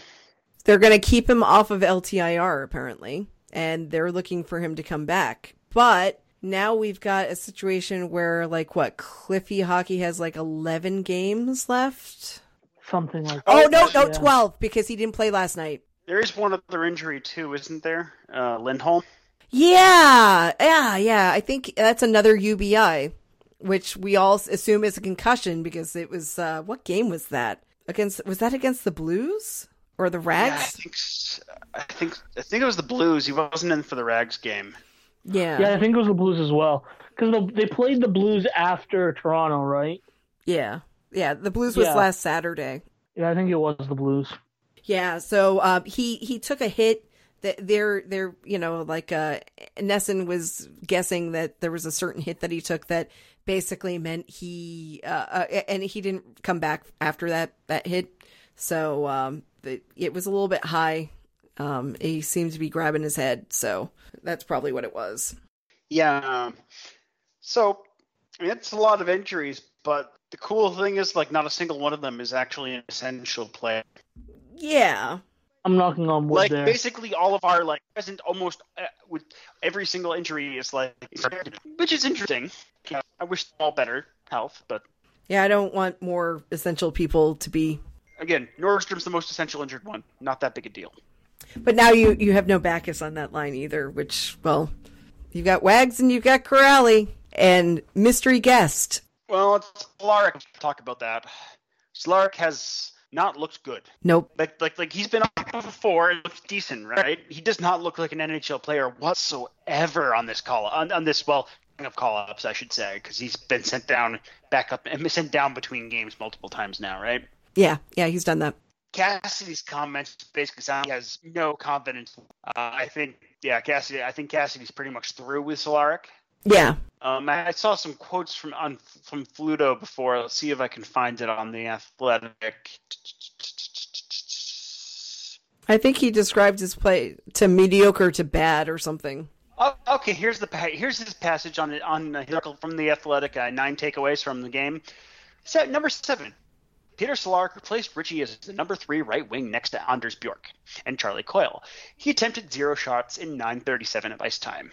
They're going to keep him off of LTIR, apparently, and they're looking for him to come back. But now we've got a situation where, like, what, Cliffy Hockey has like 11 games left? Something like Oh, no, no, Yeah. 12, because he didn't play last night. There is one other injury too, isn't there? Uh, Lindholm. Yeah, yeah, yeah. I think that's another UBI, which we all assume is a concussion because it was, uh, what game was that? Against, was that against the Blues? Or the Yeah, I think s- I think I think it was the Blues. He wasn't in for the Rags game. Yeah. Yeah, I think it was the Blues as well. Because they played the Blues after Toronto, right? Yeah. Yeah. The Blues was Yeah. last Saturday. Yeah, I think it was the Blues. Yeah, so um, he he took a hit. That they're they're you know like uh, Nesson was guessing that there was a certain hit that he took that basically meant he uh, uh, and he didn't come back after that that hit. So um, the, it was a little bit high. Um, he seemed to be grabbing his head, so that's probably what it was. Yeah. So I mean, it's a lot of injuries, but the cool thing is like not a single one of them is actually an essential player. Yeah, I'm knocking on wood like there. basically all of our like present almost uh, with every single injury is like which is interesting. Yeah, I wish them all better health, but yeah. I don't want more essential people to be. again, Nordstrom's the most essential injured one. Not that big a deal. But now you you have no Backes on that line either, which well, you've got Wags and you've got Kuraly and mystery guest. Well, it's Cehlarik. Talk about that. Cehlarik has not looked good. Nope. Like, like, like he's been on before It looks decent, right? He does not look like an NHL player whatsoever on this call, on, on this well of call ups, I should say, because he's been sent down, back up, and sent down between games multiple times now, right? Yeah, yeah, he's done that. Cassidy's comments basically sound he has no confidence. Uh, I think, yeah, Cassidy. I think Cassidy's pretty much through with Cehlarik. Yeah. Um, I I saw some quotes from on from Fluto before. Let's see if I can find it on the Athletic. I think he described his play to mediocre to bad or something. Oh, okay, here's the here's his passage on it on the article from the Athletic. Uh, nine takeaways from the game. Set number seven. Peter Cehlarik replaced Ritchie as the number three right wing next to Anders Bjork and Charlie Coyle. He attempted zero shots in 9:37 of ice time.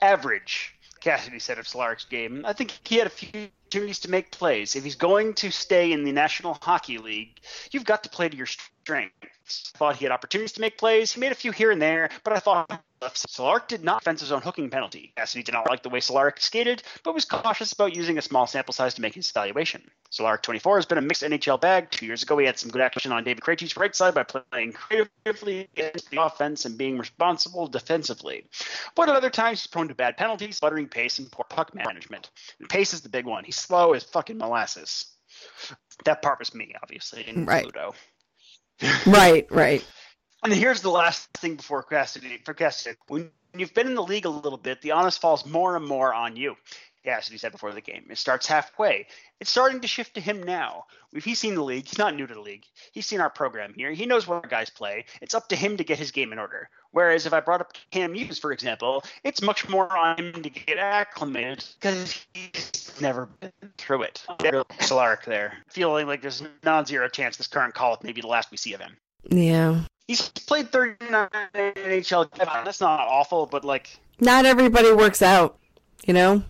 Average, Cassidy said of Cehlarik's game. I think he had a few opportunities to make plays. If he's going to stay in the National Hockey League, you've got to play to your strengths. Thought he had opportunities to make plays. He made a few here and there, but I thought Cehlarik did not defend his own hooking penalty. Cassidy did not like the way Cehlarik skated, but was cautious about using a small sample size to make his evaluation. Cehlarik 24 has been a mixed NHL bag. Two years ago, he had some good action on David Krejci's right side by playing creatively against the offense and being responsible defensively. But at other times, he's prone to bad penalties, sputtering pace, and poor puck management. And pace is the big one. He's slow as fucking molasses. That part was me, obviously, in Right. Fluto. Right, right. And here's the last thing before. For Cassidy, when you've been in the league a little bit, the onus falls more and more on you. Cassidy said before the game. It starts halfway. It's starting to shift to him now. If he's seen the league, he's not new to the league. He's seen our program here. He knows what our guys play. It's up to him to get his game in order. Whereas if I brought up Cam Hughes, for example, it's much more on him to get acclimated because he's never been through it. Cehlarik there, feeling like there's non-zero chance this current call-up may be the last we see of him. Yeah. He's played 39 NHL. That's not awful, but like, Not everybody works out, you know?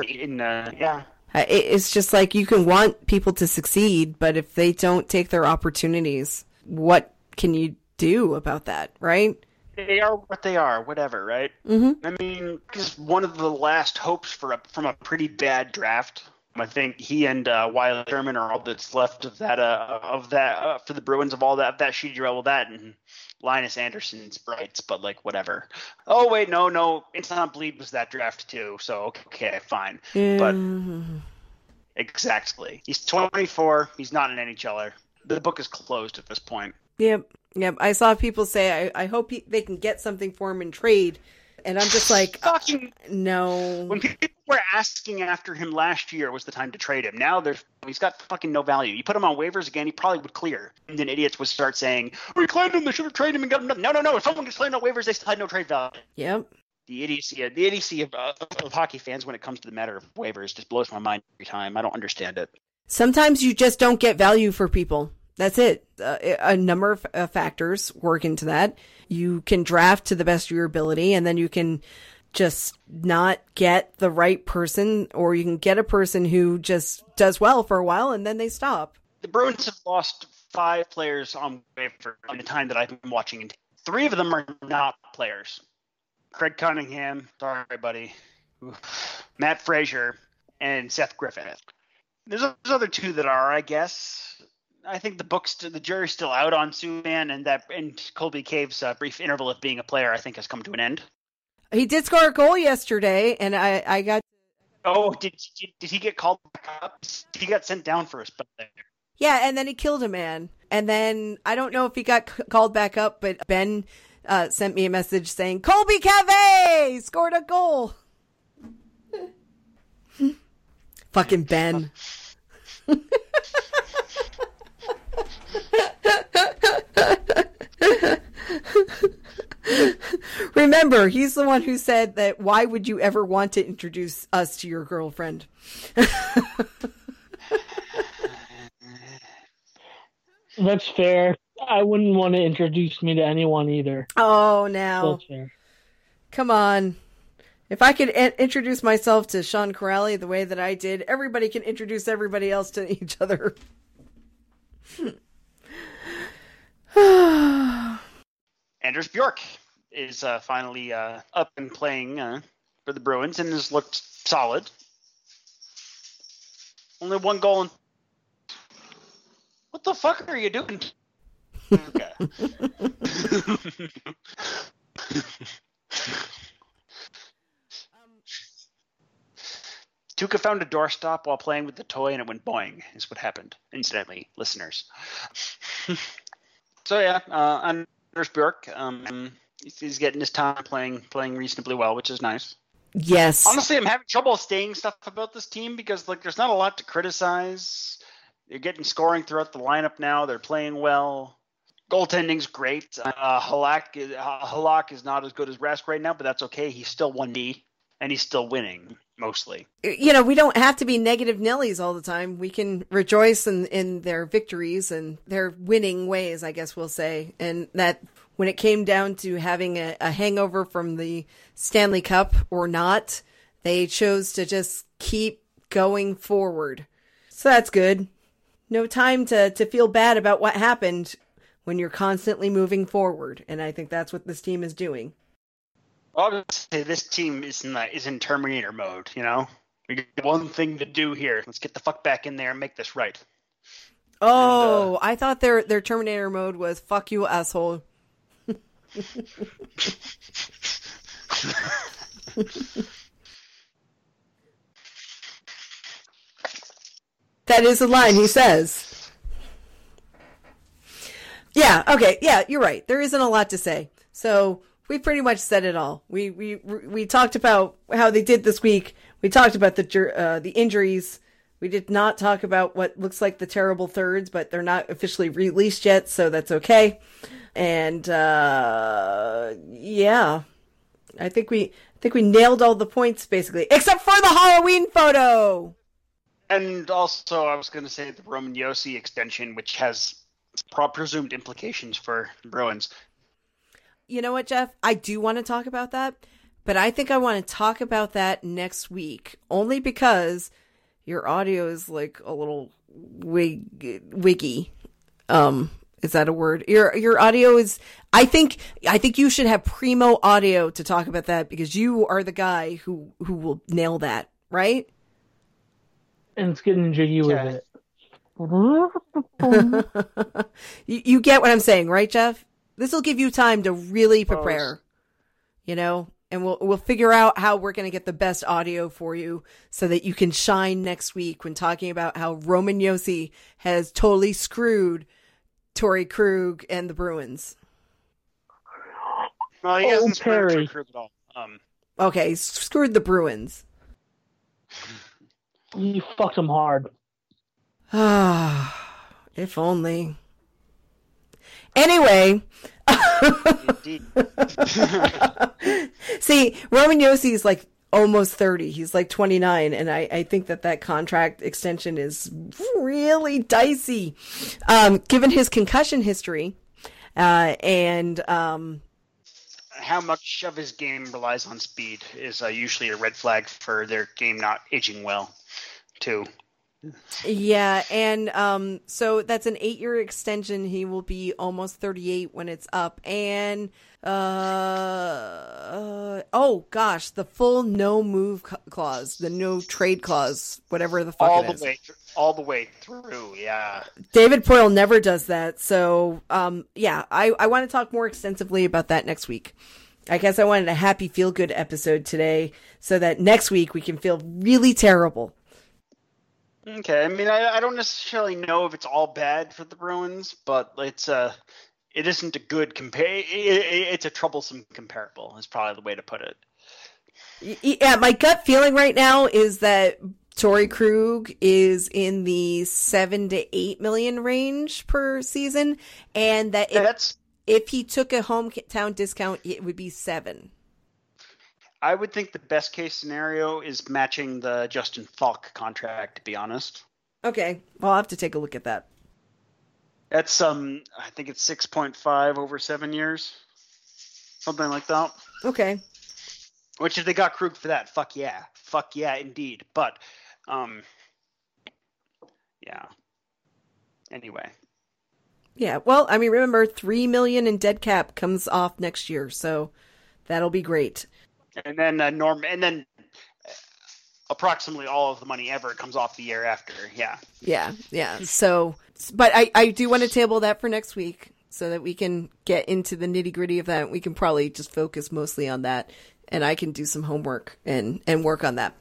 In uh, yeah, Uh, It's just like you can want people to succeed, but if they don't take their opportunities, what can you do about that, right? they are what they are. Whatever, right? Mm-hmm. I mean, just one of the last hopes for a, from a pretty bad draft. I think he and uh, Wiley Sherman are all that's left of that uh, of that uh, for the Bruins of all that of that sheet well that and Linus Arnesson's brights, but like whatever. Oh wait, no, no, Anton Blidh was that draft too. So okay, fine. But exactly, he's 24. He's not an NHLer. The book is closed at this point. Yep. Yep, I saw people say, I, I hope he, they can get something for him in trade. And I'm just like, uh, Fucking no. when people were asking after him last year was the time to trade him. Now there's he's got fucking no value. You put him on waivers again, he probably would clear. And then idiots would start saying, "We claimed him. They should have traded him and got him." No, no, no. If someone gets claimed on waivers, they still had no trade value. Yep. The idiocy, the idiocy of, uh, of hockey fans when it comes to the matter of waivers just blows my mind every time. I don't understand it. Sometimes you just don't get value for people. That's it. Uh, a number of uh, factors work into that. You can draft to the best of your ability, and then you can just not get the right person, or you can get a person who just does well for a while and then they stop. The Bruins have lost five players on waiver in the time that I've been watching. Three of them are not players. Craig Cunningham, sorry, buddy. Matt Fraser and Seth Griffith. There's, there's other two that are, I guess. I think the books, the jury's still out on Suman, and that and Colby Cave's uh, brief interval of being a player, I think, has come to an end. He did score a goal yesterday, and I, I got Oh, did, did did he get called back up? He got sent down for a spell there. yeah, and then he killed a man, and then I don't know if he got c- called back up, but Ben uh, sent me a message saying Colby Cave scored a goal. <laughs> Fucking Ben. <laughs> Remember, he's the one who said that why would you ever want to introduce us to your girlfriend? <laughs> That's fair. I wouldn't want to introduce me to anyone either. Oh, now. Come on. If I could in- introduce myself to Sean Kuraly the way that I did, everybody can introduce everybody else to each other. <laughs> Anders Bjork is uh, finally uh, up and playing uh, for the Bruins and has looked solid. Only one goal. And... What the fuck are you doing? <laughs> Tuukka found a doorstop while playing with the toy and it went boing, is what happened, incidentally, listeners. <laughs> so, yeah, uh, Anders Bjork, um, he's- getting his time playing playing reasonably well, which is nice. yes. Honestly, I'm having trouble saying stuff about this team because like there's not a lot to criticize. They're getting scoring throughout the lineup now. They're playing well. Goaltending's great. Uh, Halak, is, uh, Halak is not as good as Rask right now, but that's okay. He's still one D, and he's still winning mostly. you know, we don't have to be negative Nellies all the time. We can rejoice in, in their victories and their winning ways, I guess we'll say. And that when it came down to having a, a hangover from the Stanley Cup or not, they chose to just keep going forward. So that's good. No time to, to feel bad about what happened when you're constantly moving forward. And I think that's what this team is doing. Obviously, this team is in the, is in Terminator mode. You know, we got one thing to do here. Let's get the fuck back in there and make this right. Oh, uh, I thought their their Terminator mode was "fuck you, asshole." <laughs> that is a line he says. Yeah. Okay. Yeah, you're right. There isn't a lot to say. So we pretty much said it all. We we we talked about how they did this week. We talked about the uh, the injuries. We did not talk about what looks like the terrible thirds, but they're not officially released yet, so that's okay. And uh, yeah, I think we I think we nailed all the points basically, except for the Halloween photo. And also, I was going to say the Roman Josi extension, which has presumed implications for Bruins. You know what, Jeff? I do want to talk about that, but I think I want to talk about that next week, only because your audio is like a little wig wiggy. Um, is that a word? Your your audio is. I think I think you should have primo audio to talk about that because you are the guy who who will nail that, right? And it's getting jiggy with it. <laughs> <laughs> you, you get what I'm saying, right, Jeff? This will give you time to really prepare, you know, and we'll we'll figure out how we're going to get the best audio for you so that you can shine next week when talking about how Roman Josi has totally screwed Torey Krug and the Bruins. Well, he Oh, hasn't screwed Perry. Krug at all. Um, Okay, screwed the Bruins. You fucked him hard. Ah, <sighs> if only. Anyway, <laughs> see, Roman Josi is like almost 30. He's like 29. And I, I think that that contract extension is really dicey. Um, given his concussion history, uh, and, um, How much of his game relies on speed is uh, usually a red flag for their game not aging well, too. Yeah, and um, so that's an eight-year extension. He will be almost thirty-eight when it's up, and uh, uh oh gosh, the full no move clause, the no trade clause, whatever the fuck all it the is. way, th- all the way through. Yeah. David Poile never does that, so um, yeah, I I want to talk more extensively about that next week. I guess I wanted a happy feel good episode today, so that next week we can feel really terrible. Okay. I mean, I, I don't necessarily know if it's all bad for the Bruins, but it's a it isn't a good compare. It, it, it's a troublesome comparable. Is probably the way to put it. Yeah, my gut feeling right now is that Torey Krug is in the seven to eight million range per season, and that if, That's if he took a hometown discount, it would be seven. I would think the best case scenario is matching the Justin Faulk contract. To be honest, Okay, well, I'll have to take a look at that. that's um I think it's six point five over seven years, something like that. Okay, Which if they got Krug for that, fuck yeah, fuck yeah, indeed. But, um, yeah. Anyway, yeah. Well, I mean, remember, three million in dead cap comes off next year, so that'll be great. And then uh, Norm, and then uh, approximately all of the money ever comes off the year after. Yeah. Yeah, yeah. So, but I, I do want to table that for next week so that we can get into the nitty gritty of that. We can probably just focus mostly on that, and I can do some homework and and work on that.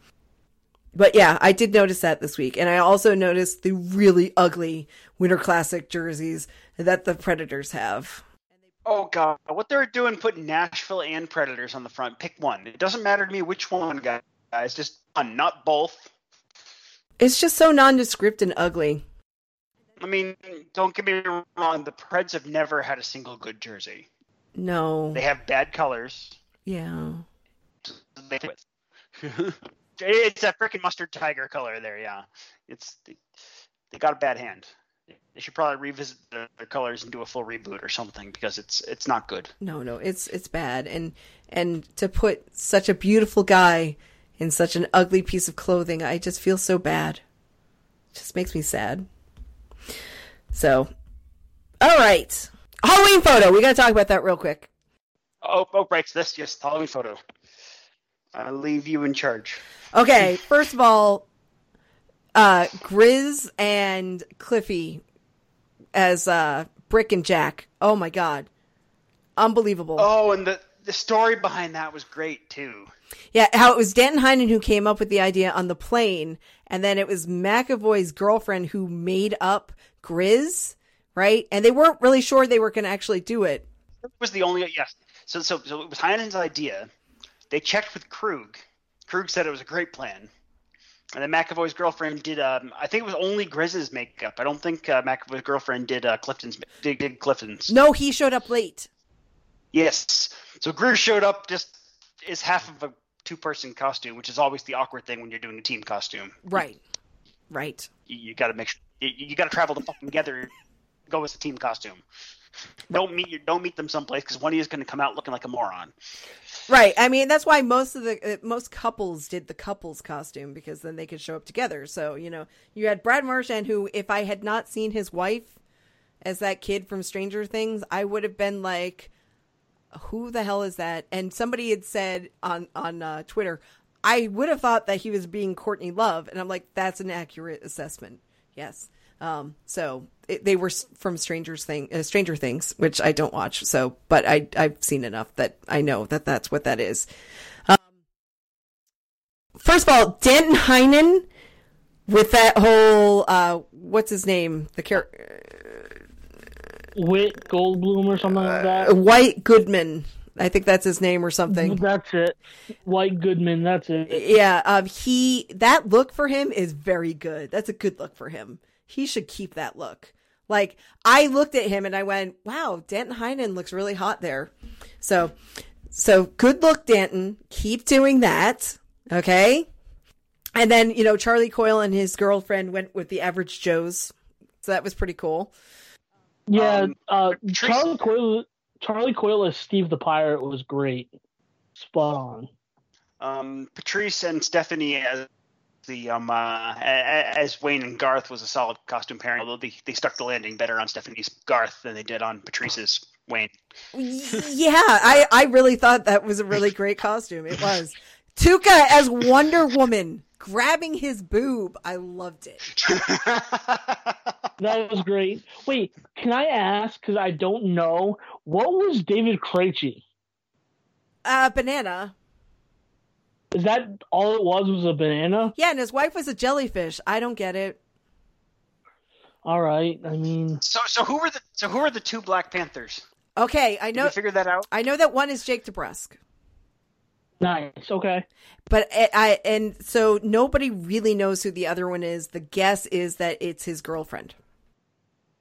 But yeah, I did notice that this week, and I also noticed the really ugly Winter Classic jerseys that the Predators have. Oh god, what they're doing putting Nashville and Predators on the front. Pick one. It doesn't matter to me which one, guys. Just one, not both. It's just so nondescript and ugly. I mean, don't get me wrong. The Preds have never had a single good jersey. No. They have bad colors. Yeah. <laughs> It's a freaking mustard tiger color there. Yeah, it's they, they got a bad hand. They should probably revisit their, their colors and do a full reboot or something because it's it's not good. No, no, it's it's bad, and and to put such a beautiful guy in such an ugly piece of clothing, I just feel so bad. It just makes me sad. So, all right, Halloween photo. We got to talk about that real quick. Oh, oh, right. So this just Halloween photo. I leave you in charge. Okay, first of all, uh, Grizz and Cliffy as uh, Brick and Jack. Oh my god, unbelievable. Oh, and the the story behind that was great too. Yeah, how it was Danton Heinen who came up with the idea on the plane, and then it was McAvoy's girlfriend who made up Grizz, right? And they weren't really sure they were going to actually do it. It was the only yes. So so so it was Heinen's idea. They checked with Krug. Krug said it was a great plan. And then McAvoy's girlfriend did. Um, I think it was only Grizz's makeup. I don't think uh, McAvoy's girlfriend did uh, Clifton's. Did, did Clifton's. No, he showed up late. Yes. So Grizz showed up just as half of a two-person costume, which is always the awkward thing when you're doing a team costume. Right, right, You, you got to make sure you, you got to travel to fucking together. Go as a team costume. <laughs> Don't meet you. Don't meet them someplace because one of you is going to come out looking like a moron. Right. I mean, that's why most of the uh, most couples did the couples costume because then they could show up together. So you know, you had Brad Marchand, who, if I had not seen his wife as that kid from Stranger Things, I would have been like, who the hell is that? And somebody had said on on uh, Twitter, I would have thought that he was being Courtney Love, and I'm like, that's an accurate assessment. Yes. Um, so it, they were from Stranger's Thing, uh, Stranger Things, which I don't watch. So, but I I've seen enough that I know that that's what that is. Um, first of all, Danton Heinen with that whole uh, what's his name? The character Whit Goldblum or something like Uh, that. White Goodman. I think that's his name or something. That's it. White Goodman. That's it. Yeah, um, he that look for him is very good. That's a good look for him. He should keep that look. Like I looked at him and I went, "Wow, Danton Heinen looks really hot there." So, so good look, Danton. Keep doing that, okay? And then you know Charlie Coyle and his girlfriend went with the Average Joes, so that was pretty cool. Yeah. Um, uh, Charlie Coyle. Charlie Coyle as Steve the Pirate was great. Spot on. Um, Patrice and Stephanie as the um uh, a- a- as Wayne and Garth was a solid costume pairing. Although they, they stuck the landing better on Stephanie's Garth than they did on Patrice's Wayne. Yeah, I I really thought that was a really great costume. It was Tuukka as Wonder Woman grabbing his boob. I loved it. That was great. Wait, can I ask? Because I don't know. What was David Krejci? Uh, banana. Is that all it was? Was a banana? Yeah, and his wife was a jellyfish. I don't get it. All right. I mean, so so who were the so who are the two Black Panthers? Okay, I Did know. we figure that out? I know that one is Jake DeBrusk, nice. Okay. but I, I and so nobody really knows who the other one is. The guess is that it's his girlfriend.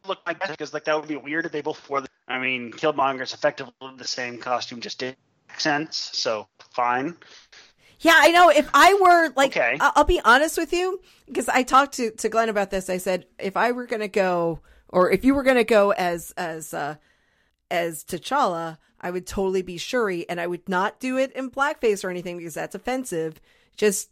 Look like that because like that would be weird if they both wore. The, I mean, Killmonger's effectively the same costume, just did sense. So fine. Yeah, I know. If I were like, Okay. I- I'll be honest with you because I talked to to Glenn about this. I said if I were gonna go, or if you were gonna go as as uh as T'Challa, I would totally be Shuri, and I would not do it in blackface or anything because that's offensive. Just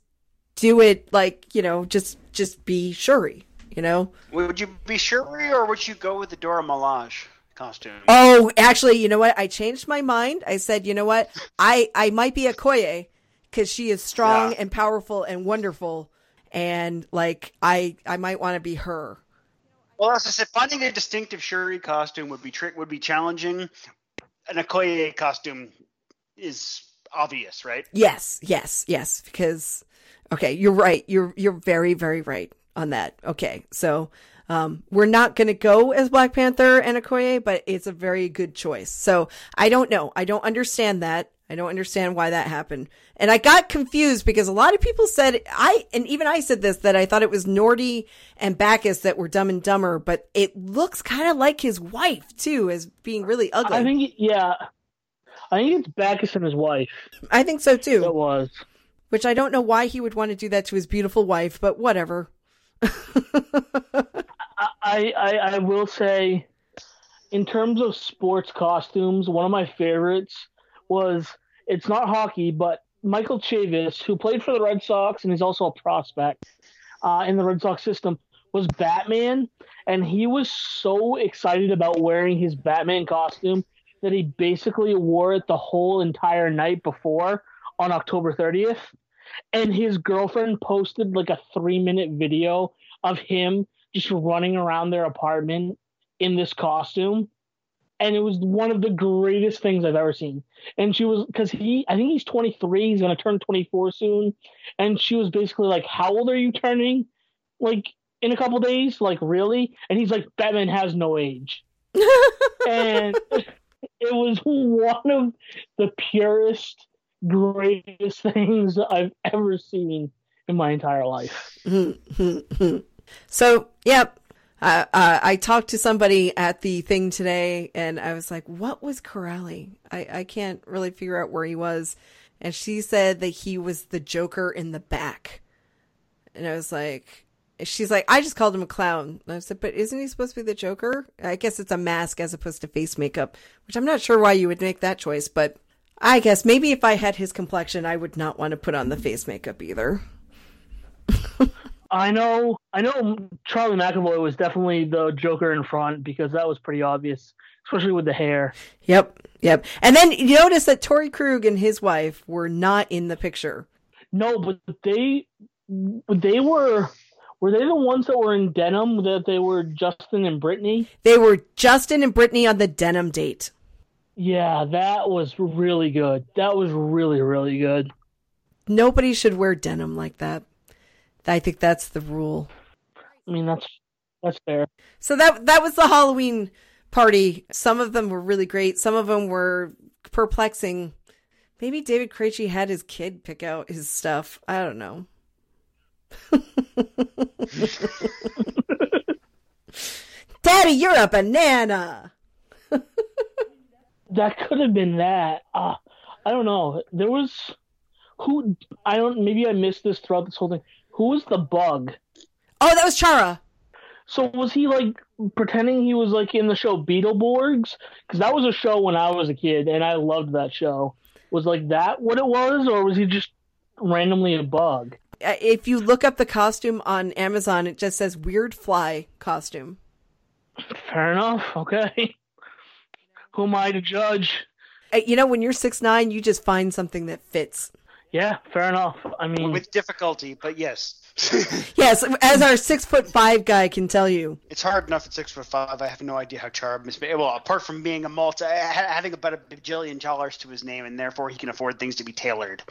do it like you know, just just be Shuri. You know. Would you be Shuri or would you go with the Dora Milaje costume? Oh, actually, you know what? I changed my mind. I said, you know what? I I might be Okoye because she is strong Yeah. and powerful and wonderful, and like I I might want to be her. Well, as I said, finding a distinctive Shuri costume would be trick would be challenging. An Okoye costume is obvious, right? Yes, yes, yes. Because okay, you're right. You're you're very very right on that. Okay, so um, we're not going to go as Black Panther and Okoye, but it's a very good choice. So I don't know. I don't understand that. I don't understand why that happened. And I got confused because a lot of people said I and even I said this that I thought it was Nordy and Backes that were dumb and dumber, but it looks kind of like his wife too as being really ugly. I think, yeah. I think it's Backes and his wife. I think so too. It was. which I don't know why he would want to do that to his beautiful wife, but whatever. <laughs> I, I I will say, in terms of sports costumes, one of my favorites was it's not hockey, but Michael Chavis, who played for the Red Sox and he's also a prospect uh, in the Red Sox system, was Batman, and he was so excited about wearing his Batman costume that he basically wore it the whole entire night before on October 30th. And his girlfriend posted like a three minute video of him just running around their apartment in this costume. And it was one of the greatest things I've ever seen. And she was, because he, I think he's 23, he's going to turn 24 soon. And she was basically like, How old are you turning? Like, in a couple days? Like, really? And he's like, Batman has no age. <laughs> and it was one of the purest, greatest <laughs> things I've ever seen in my entire life. <laughs> so, yep. Uh, uh, I talked to somebody at the thing today and I was like, what was Kuraly? I, I can't really figure out where he was. And she said that he was the Joker in the back. And I was like, she's like, I just called him a clown. And I said, but isn't he supposed to be the Joker? I guess it's a mask as opposed to face makeup, which I'm not sure why you would make that choice, but I guess maybe if I had his complexion, I would not want to put on the face makeup either. <laughs> I know, I know. Charlie McAvoy was definitely the Joker in front because that was pretty obvious, especially with the hair. Yep, yep. And then you notice that Torey Krug and his wife were not in the picture. No, but they, they were, were they the ones that were in denim? That they were Justin and Brittany? They were Justin and Brittany on the denim date. Yeah, that was really good. That was really, really good. Nobody should wear denim like that. I think that's the rule. I mean, that's that's fair. So that that was the Halloween party. Some of them were really great. Some of them were perplexing. Maybe David Krejci had his kid pick out his stuff. I don't know. <laughs> Daddy, you're a banana. <laughs> That could have been that. Uh, I don't know. There was who I don't. Maybe I missed this throughout this whole thing. Who was the bug? Oh, that was Chara. So was he like pretending he was like in the show Beetleborgs? Because that was a show when I was a kid, and I loved that show. Was like that what it was, or was he just randomly a bug? Uh, If you look up the costume on Amazon, it just says weird fly costume. Fair enough. Okay. Who am I to judge? Uh, You know, when you're six nine, you just find something that fits. Yeah, fair enough. I mean, with difficulty, but yes. <laughs> Yes, as our six foot five guy can tell you. it's hard enough at six foot five. I have no idea how Charb is made. Well, apart from being a multi, ha- having about a bajillion dollars to his name, and therefore he can afford things to be tailored.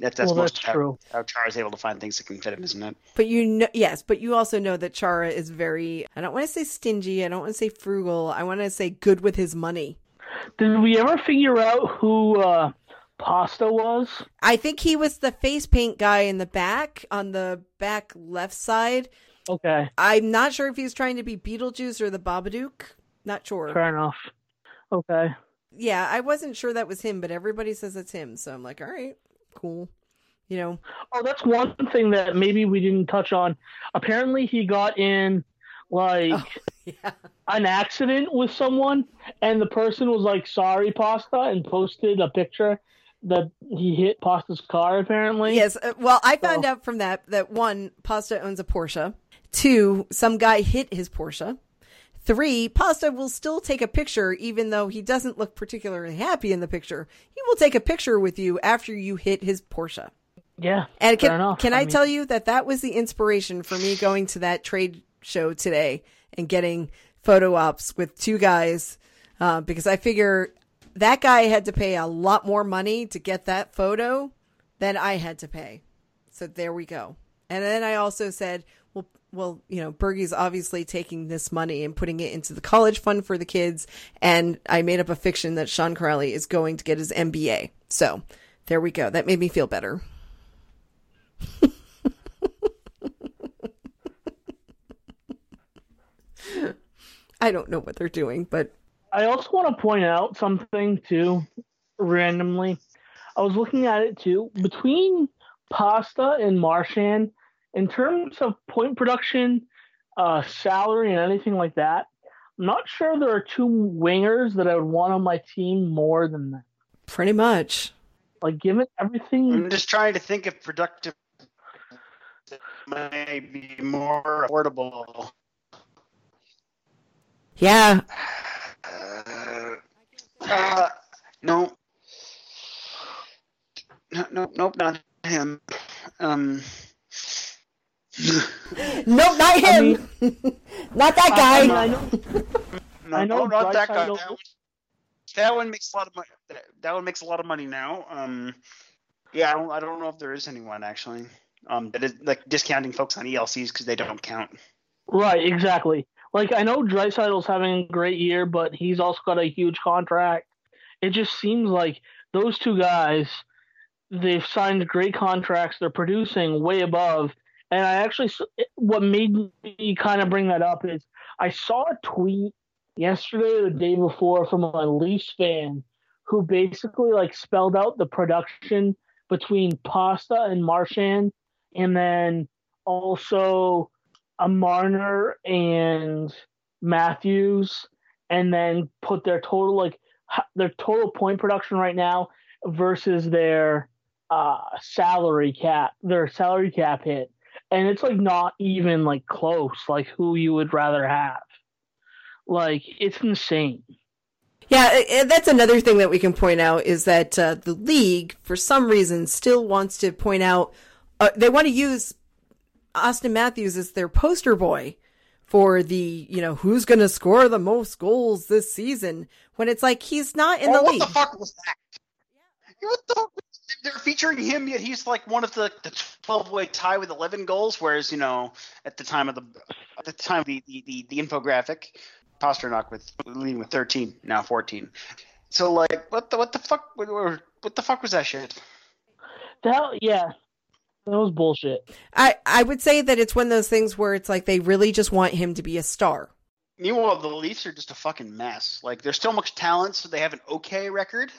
That, that's Well, most that's how, true. how Char is able to find things that can fit him, isn't it? But you know, yes, but you also know that Chara is very. I don't want to say stingy. I don't want to say frugal. I want to say good with his money. did we ever figure out who uh, Pasta was? I think he was the face paint guy in the back on the back left side. Okay, I'm not sure if he's trying to be Beetlejuice or the Babadook. Not sure. fair enough. Okay. Yeah, I wasn't sure that was him, but everybody says it's him. So I'm like, all right, cool. You know, Oh, that's one thing that maybe we didn't touch on. Apparently, he got in like Oh. <laughs> yeah. an accident with someone, and the person was like, "Sorry, Pasta," and posted a picture that he hit Pasta's car. Apparently, Yes. uh, Well, I found So- out from that that one, Pasta owns a Porsche. Two, some guy hit his Porsche. Three, Pasta will still take a picture even though he doesn't look particularly happy in the picture. He will take a picture with you after you hit his Porsche. Yeah, And fair can, enough. can I, mean, tell you that that was the inspiration for me going to that trade show today and getting photo ops with two guys uh, because I figure that guy had to pay a lot more money to get that photo than I had to pay. So there we go. And then I also said, well, well, you know, Bergie's obviously taking this money and putting it into the college fund for the kids. And I made up a fiction that Sean Kuraly is going to get his MBA. So there we go. That made me feel better. <laughs> I don't know what they're doing, but I also want to point out something too, randomly. I was looking at it too. Between Pasta and Marchand, in terms of point production, uh, salary, and anything like that, I'm not sure there are two wingers that I would want on my team more than that. pretty much. Like, given everything, I'm just trying to think if productive may be more affordable. Yeah. Uh, uh, no. No, no, nope, not him. Um, <laughs> Nope, not him. <laughs> not that I, I guy. I know, <laughs> no, I know no, not that guy. That one, that one makes a lot of money. That one makes a lot of money now. Um, yeah, I don't, I don't know if there is anyone actually. Um, that is like discounting folks on ELCs because they don't count. right, exactly. Like, I know Draisaitl's having a great year, but he's also got a huge contract. It just seems like those two guys, they've signed great contracts. They're producing way above. And I actually, what made me kind of bring that up is I saw a tweet yesterday or the day before from a Leafs fan who basically like spelled out the production between Pasta and Marchand, and then also a Marner and Matthews, and then put their total like their total point production right now versus their uh salary cap, their salary cap hit, and it's like not even like close. Like who you would rather have. Like it's insane. Yeah, that's another thing that we can point out is that uh, the league, for some reason, still wants to point out uh, they want to use Auston Matthews is their poster boy for the you know who's going to score the most goals this season when it's like he's not in oh, the what league. the fuck was that? What the? They're featuring him, yet he's like one of the the twelve way tie with eleven goals. Whereas you know at the time of the at the time of the the, the, the infographic, Pastrnak with leading with 13, now 14. So like, what the what the fuck? What, what the fuck was that shit? That yeah, that was bullshit. I I would say that it's one of those things where it's like they really just want him to be a star. Meanwhile, the Leafs are just a fucking mess. Like, there's still much talent, so they have an okay record.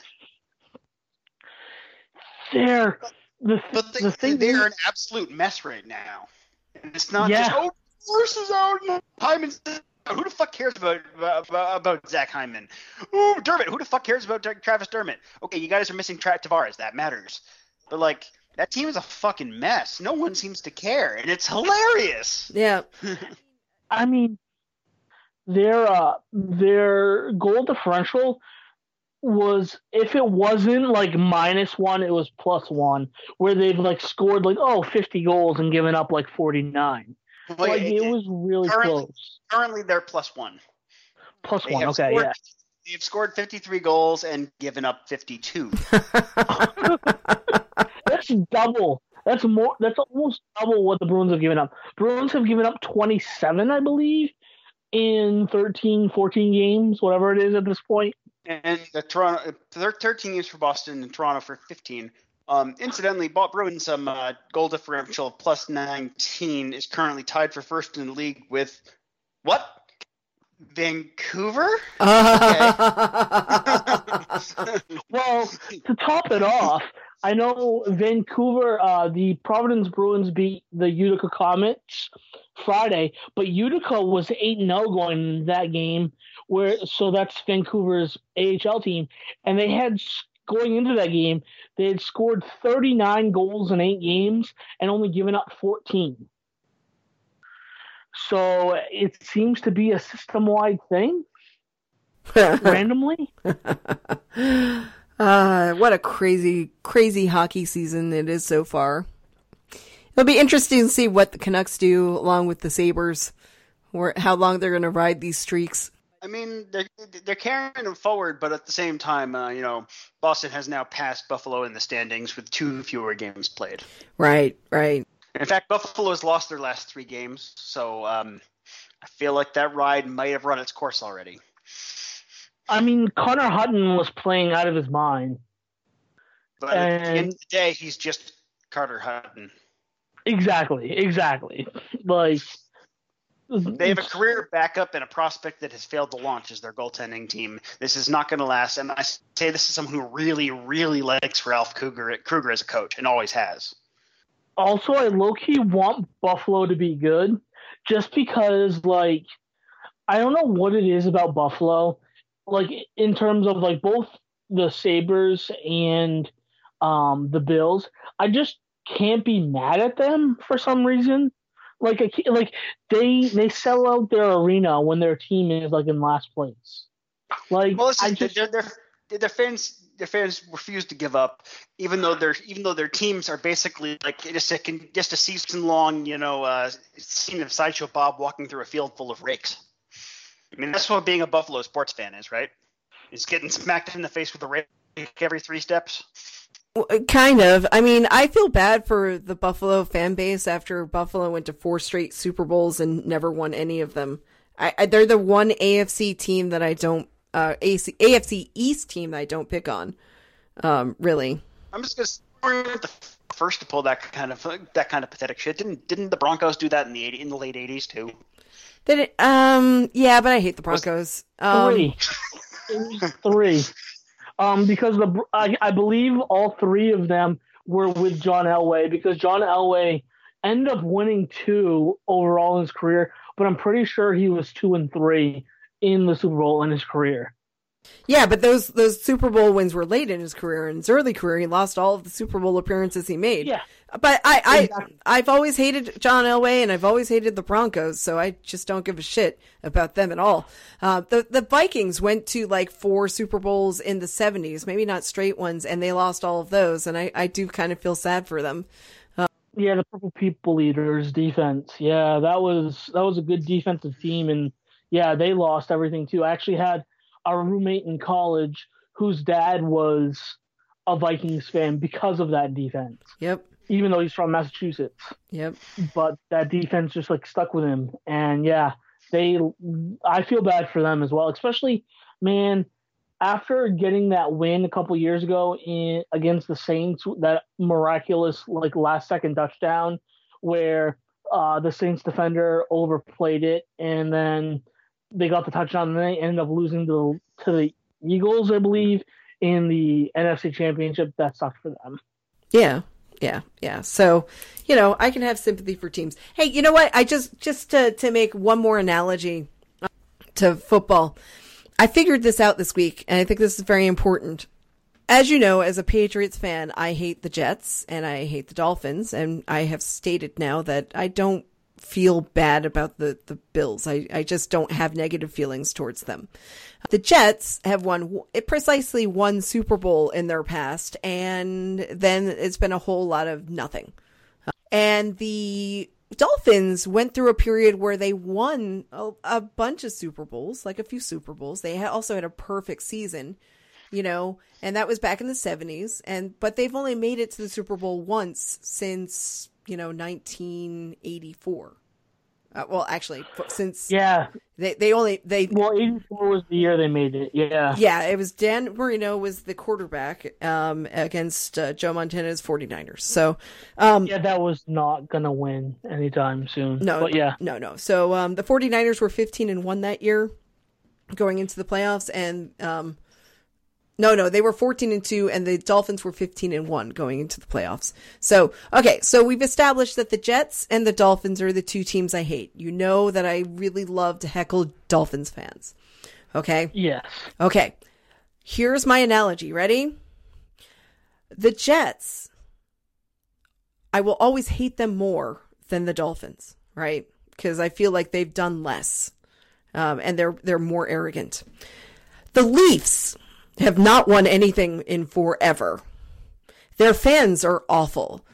They're the, But they, the thing they is- are an absolute mess right now. And it's not Yeah. just oh, Bruce is out, and Hyman's out. Who the fuck cares about about, about Zach Hyman? Ooh, Dermott. Who the fuck cares about Travis Dermott? Okay, you guys are missing Tra- Tavares. That matters. But like, that team is a fucking mess. No one seems to care, and it's hilarious. Yeah. <laughs> I mean, their uh, their goal differential was if it wasn't like minus one, it was plus one, where they've like scored like oh 50 goals and given up like 49. Like, Like it was really currently- close. currently they're plus one. Plus They one, okay, scored, yeah. They've scored 53 goals and given up 52. <laughs> <laughs> That's double. That's more. That's almost double what the Bruins have given up. Bruins have given up 27, I believe, in 13, 14 games, whatever it is at this point. and the Toronto, 13 games for Boston and Toronto for 15. Um, incidentally, Bob Bruins um, uh, goal differential of plus 19 is currently tied for first in the league with what? Vancouver? <laughs> Well, to top it off, I know Vancouver, uh, the Providence Bruins beat the Utica Comets Friday, but Utica was 8 0 going into that game, where so that's Vancouver's AHL team. And they had, going into that game, they had scored 39 goals in eight games and only given up 14. So it seems to be a system wide thing <laughs> randomly. <laughs> uh, what a crazy, crazy hockey season it is so far. It'll be interesting to see what the Canucks do along with the Sabres, or how long they're going to ride these streaks. I mean, they're, they're carrying them forward, but at the same time, uh, you know, Boston has now passed Buffalo in the standings with two fewer games played. Right, right. In fact, Buffalo has lost their last three games, so um, I feel like that ride might have run its course already. I mean, Connor Hutton was playing out of his mind. But at the end And- of the day, he's just Carter Hutton. Exactly, exactly. Like They have a career backup and a prospect that has failed to launch as their goaltending team. This is not going to last. And I say this is someone who really, really likes Ralph Krueger, Krueger as a coach and always has. Also I low key want Buffalo to be good, just because like I don't know what it is about Buffalo, like in terms of like both the Sabres and um the Bills. I just can't be mad at them for some reason. Like I can't- like they they sell out their arena when their team is like in last place. Like Well, I just, just their, their, their fans their fans refuse to give up, even though their even though their teams are basically like just a just a season long, you know, uh, scene of sideshow Bob walking through a field full of rakes. I mean, that's what being a Buffalo sports fan is, right? Is getting smacked in the face with a rake every three steps. Kind of. I mean, I feel bad for the Buffalo fan base after Buffalo went to four straight Super Bowls and never won any of them. I, I, they're the one AFC team that I don't, uh, AC, AFC East team that I don't pick on. Um, really. I'm just gonna say the first to pull that kind of that kind of pathetic shit. Didn't didn't the Broncos do that in the 80, in the late '80s too? Did it? Um, yeah, but I hate the Broncos. Um, three. Three. Um, because the I, I believe all three of them were with John Elway because John Elway ended up winning two overall in his career, but I'm pretty sure he was two and three in the Super Bowl in his career. Yeah, but those those Super Bowl wins were late in his career. In his early career, he lost all of the Super Bowl appearances he made. Yeah. But I, I Exactly. I've always hated John Elway and I've always hated the Broncos, so I just don't give a shit about them at all. Uh, the the Vikings went to like four Super Bowls in the seventies, maybe not straight ones, and they lost all of those, and I, I do kind of feel sad for them. Yeah, the Purple People Eaters defense. Yeah, that was that was a good defensive team, and yeah, they lost everything too. I actually had a roommate in college whose dad was a Vikings fan because of that defense, Yep, even though he's from Massachusetts. yep. But that defense just like stuck with him, and yeah, they I feel bad for them as well, especially man after getting that win a couple years ago in against the Saints, that miraculous like last second touchdown where uh, the Saints defender overplayed it and then they got the touchdown and they ended up losing to to the Eagles, I believe, in the NFC Championship. That sucked for them. Yeah, yeah, yeah. So, you know, I can have sympathy for teams. Hey, you know what? I just just to to make one more analogy uh, to football. I figured this out this week, and I think this is very important. As you know, as a Patriots fan, I hate the Jets and I hate the Dolphins, and I have stated now that I don't feel bad about the, the Bills. I, I just don't have negative feelings towards them. The Jets have won precisely one Super Bowl in their past, and then it's been a whole lot of nothing. And the Dolphins went through a period where they won a, a bunch of Super Bowls, like a few Super Bowls. They also had a perfect season, you know, and that was back in the 70s. And but they've only made it to the Super Bowl once since you know 1984. Uh, well, actually, since yeah, they they only they well, 84 was the year they made it. Yeah, yeah, it was Dan Marino was the quarterback um, against uh, Joe Montana's 49ers. So um, yeah, that was not gonna win anytime soon. No, but yeah, no, no. So um, the 49ers were 15 and one that year, going into the playoffs, and um, no, no, they were 14 and 2 and the Dolphins were 15 and 1 going into the playoffs. So, okay, so we've established that the Jets and the Dolphins are the two teams I hate. You know that I really love to heckle Dolphins fans. Okay? Yes. Okay. Here's my analogy. Ready? The Jets I will always hate them more than the Dolphins, right? Because I feel like they've done less. Um, and they're they're more arrogant. The Leafs have not won anything in forever. Their fans are awful.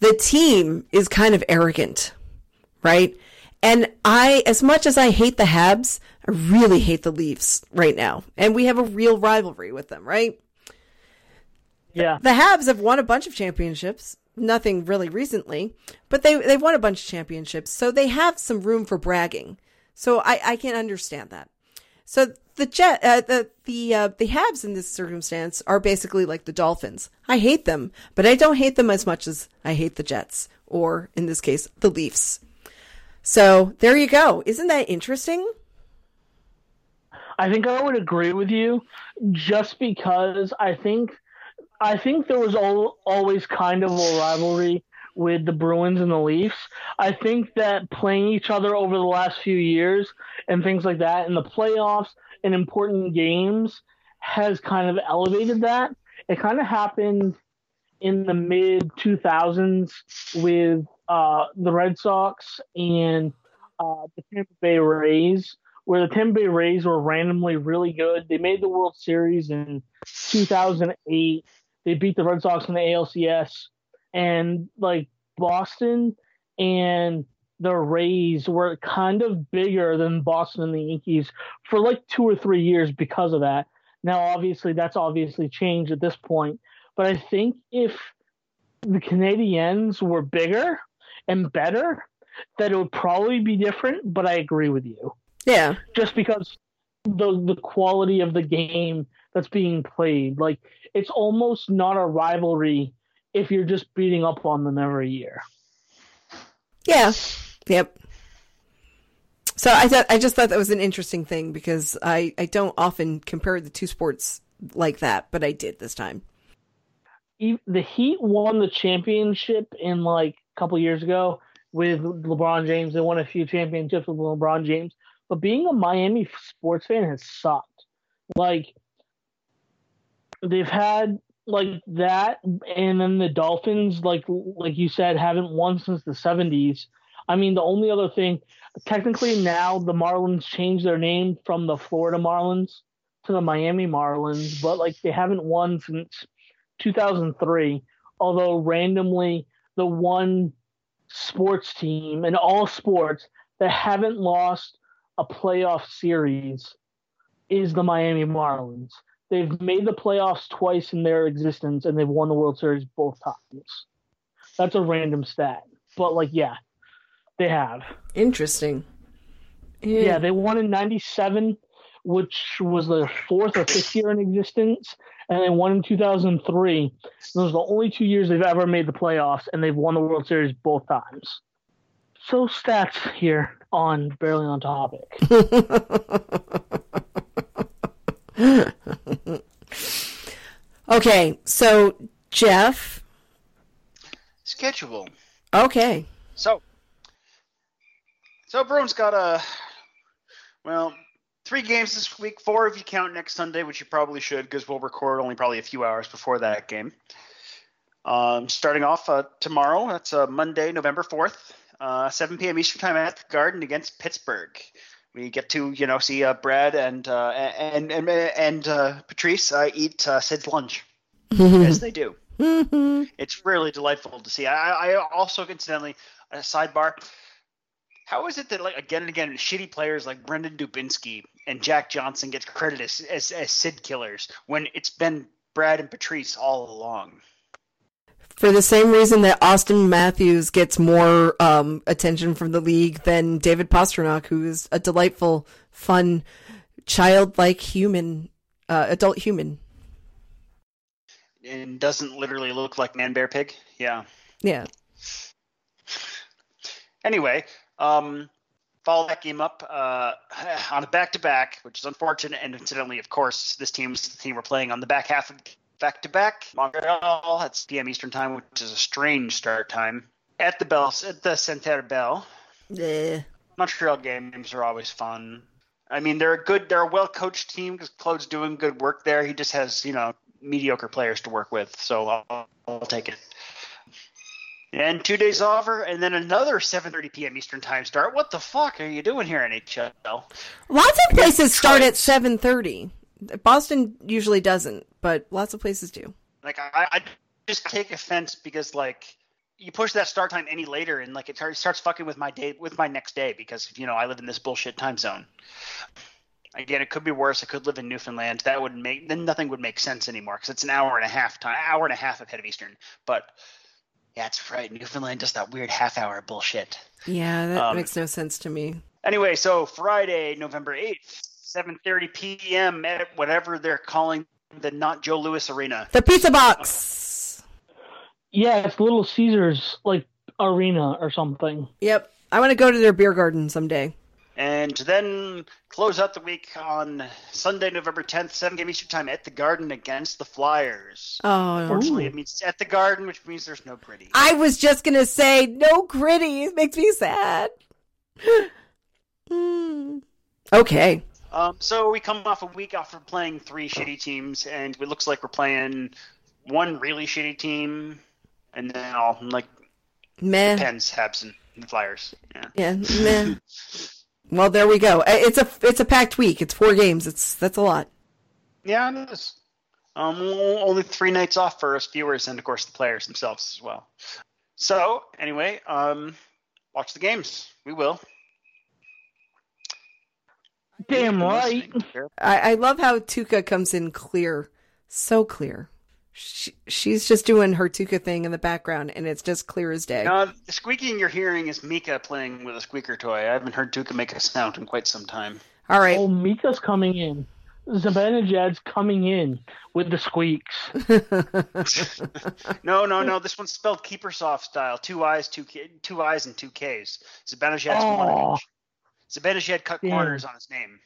The team is kind of arrogant, right? And I, as much as I hate the Habs, I really hate the Leafs right now. And we have a real rivalry with them, right? Yeah. The Habs have won a bunch of championships. Nothing really recently, but they they've won a bunch of championships, so they have some room for bragging. So I I can understand that. So the jet, uh, the the uh, the Habs in this circumstance are basically like the Dolphins. I hate them, but I don't hate them as much as I hate the Jets, or in this case, the Leafs. So there you go. Isn't that interesting? I think I would agree with you, just because I think I think there was al- always kind of a rivalry with the Bruins and the Leafs. I think that playing each other over the last few years and things like that in the playoffs and important games has kind of elevated that. It kind of happened in the mid 2000s with uh, the Red Sox and uh, the Tampa Bay Rays, where the Tampa Bay Rays were randomly really good. They made the World Series in 2008. They beat the Red Sox in the ALCS, and like Boston and the Rays were kind of bigger than Boston and the Yankees for like two or three years because of that. Now, obviously, that's obviously changed at this point. But I think if the Canadiens were bigger and better, that it would probably be different. But I agree with you. Yeah. Just because the the quality of the game that's being played, like it's almost not a rivalry if you're just beating up on them every year. Yeah. Yep. So I thought I just thought that was an interesting thing because I I don't often compare the two sports like that, but I did this time. The Heat won the championship in like a couple years ago with LeBron James. They won a few championships with LeBron James, but being a Miami sports fan has sucked. Like they've had like that, and then the Dolphins, like like you said, haven't won since the '70s. I mean, the only other thing, technically now the Marlins changed their name from the Florida Marlins to the Miami Marlins, but like they haven't won since 2003. Although randomly, the one sports team in all sports that haven't lost a playoff series is the Miami Marlins. They've made the playoffs twice in their existence and they've won the World Series both times. That's a random stat. But like yeah, they have. Interesting. Yeah, they won in '97, which was the fourth or fifth year in existence, and they won in 2003. Those are the only two years they've ever made the playoffs, and they've won the World Series both times. So stats here on barely on topic. <laughs> okay, so Jeff. Schedule. Okay. So, so Bruins got a well three games this week. Four if you count next Sunday, which you probably should because we'll record only probably a few hours before that game. Um, starting off uh, tomorrow, that's uh, Monday, November fourth, uh, 7 p.m. Eastern time at the Garden against Pittsburgh. We get to you know see uh, Brad and uh, and and and uh, Patrice uh, eat uh, Sid's lunch <laughs> as they do. <laughs> It's really delightful to see. I, I also incidentally a sidebar. How is it that like again and again shitty players like Brandon Dubinsky and Jack Johnson get credited as, as, as Sid killers when it's been Brad and Patrice all along? For the same reason that Auston Matthews gets more um, attention from the league than David Pastrnak, who is a delightful, fun, childlike human, uh, adult human. And doesn't literally look like Man Bear Pig. Yeah. Yeah. Anyway, um, follow that game up uh, <laughs> on a back-to-back, which is unfortunate. And incidentally, of course, this team's the team we're playing on the back half of back-to-back. Montreal, that's PM Eastern time, which is a strange start time. At the Bell, at the Centre Bell. Yeah. Montreal games are always fun. I mean, they're a good, they're a well-coached team because Claude's doing good work there. He just has, you know, mediocre players to work with, so I'll, I'll take it. And two days over, and then another 7:30 p.m. Eastern time start. What the fuck are you doing here, NHL? Lots of places start at seven thirty. Boston usually doesn't, but lots of places do. Like I, I just take offense because like you push that start time any later, and like it starts fucking with my day, with my next day because you know I live in this bullshit time zone. Again, it could be worse. I could live in Newfoundland. That would make then nothing would make sense anymore because it's an hour and a half time, hour and a half ahead of Eastern. But yeah, that's right. Newfoundland does that weird half hour bullshit. Yeah, that um, makes no sense to me. Anyway, so Friday, November 8th, 7:30 p.m. at whatever they're calling the not Joe Louis Arena. The Pizza Box. Yeah, it's Little Caesars like arena or something. Yep. I want to go to their beer garden someday. And then close out the week on Sunday, November 10th, 7 game Eastern time at the Garden against the Flyers. Oh, Unfortunately, ooh. it means at the Garden, which means there's no gritty. I was just going to say, no gritty. It makes me sad. mm. <sighs> Okay. Um, so we come off a week after playing three shitty teams, and it looks like we're playing one really shitty team, and then all like meh. Pens, Habs, and the Flyers. Yeah. Yeah. Meh. <laughs> Well, there we go. It's a it's a packed week. It's four games. It's that's a lot. Yeah, it is. Um, only three nights off for us viewers, and of course the players themselves as well. So anyway, um, watch the games. We will. Damn right. I, I love how Tuukka comes in clear, so clear she, she's just doing her Tuukka thing in the background, and it's just clear as day. No, the squeaking you're hearing is Mika playing with a squeaker toy. I haven't heard Tuukka make a sound in quite some time. All right. Oh, Mika's coming in. Zibanejad's coming in with the squeaks. <laughs> no, no, no. This one's spelled Keepersoft style. Two eyes, two K, two eyes, and two Ks. Zibanejad's oh. one Zibanejad cut corners on his name.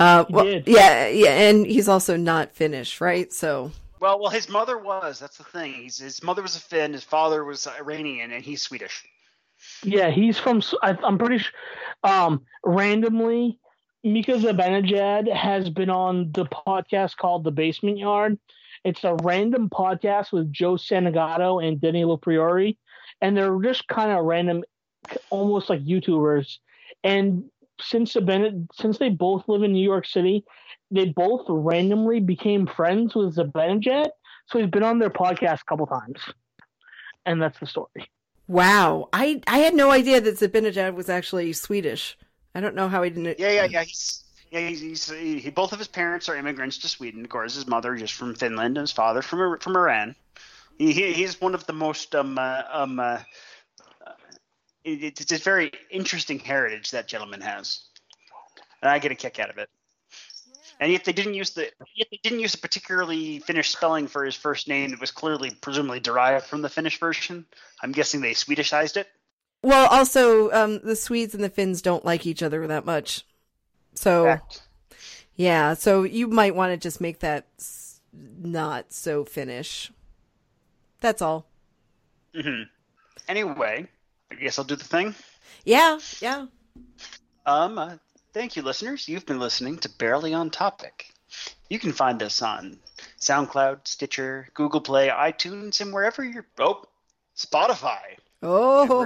Uh, well, yeah, yeah, and he's also not Finnish, right? So well, well, his mother was. That's the thing. He's, his mother was a Finn. His father was Iranian, and he's Swedish. Yeah, he's from. I, am pretty sure. Um, randomly, Mika Zibanejad has been on the podcast called The Basement Yard. It's a random podcast with Joe Santagato and Denny Priori, and they're just kind of random, almost like YouTubers. And since the since they both live in New York City, they both randomly became friends with Zibanejad, so he's been on their podcast a couple times, and that's the story. Wow, I I had no idea that Zibanejad was actually Swedish. I don't know how he didn't. Yeah, yeah, yeah. He's yeah, he's, he's he, he, both of his parents are immigrants to Sweden. Of course, his mother just from Finland and his father from from Iran. He, he he's one of the most um uh, um uh, it, it's a very interesting heritage that gentleman has. and I get a kick out of it. And yet they didn't use the yet they didn't use a particularly Finnish spelling for his first name that was clearly presumably derived from the Finnish version. I'm guessing they Swedishized it. Well, also, um, the Swedes and the Finns don't like each other that much. So, Fact. yeah, so you might want to just make that not so Finnish. That's all. hmm Anyway, I guess I'll do the thing. Yeah, yeah. Um, uh, thank you, listeners. You've been listening to Barely on Topic. You can find us on SoundCloud, Stitcher, Google Play, iTunes, and wherever you're. Oh, Spotify. your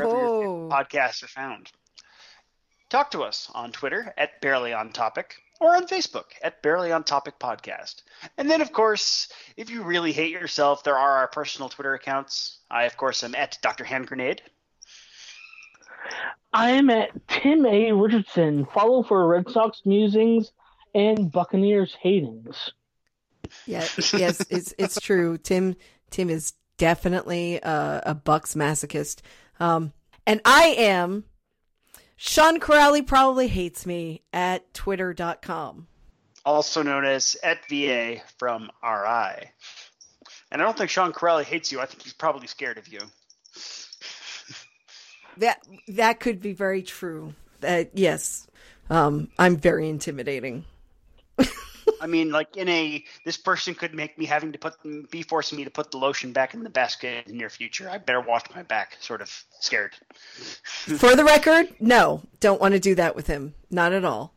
Oh, podcasts are found. Talk to us on Twitter at Barely on Topic or on Facebook at Barely on Topic Podcast. And then, of course, if you really hate yourself, there are our personal Twitter accounts. I, of course, am at Dr. Hand Grenade. I am at Tim A. Richardson. Follow for Red Sox musings and Buccaneers hatings. yeah, yes, it's it's true. Tim Tim is definitely a, a Bucs masochist. Um, and I am Sean Kuraly probably hates me at twitter.com. also known as at VA from RI. And I don't think Sean Kuraly hates you. I think he's probably scared of you. That that could be very true. That yes. Um, I'm very intimidating. I mean, like in a this person could make me having to put be forcing me to put the lotion back in the basket in the near future. I better wash my back. Sort of scared. For the record, no, don't want to do that with him. Not at all.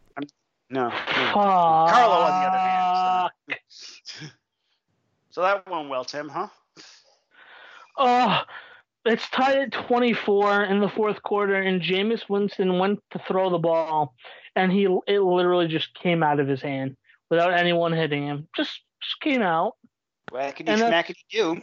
No. no. Carlo, Carlo, on the other hand. So. <laughs> so that went well, Tim, huh? Oh, it's tied at 24 in the fourth quarter, and Jameis Winston went to throw the ball, and he it literally just came out of his hand without anyone hitting him. Just, just came out, Whackity And that's- schmackity do.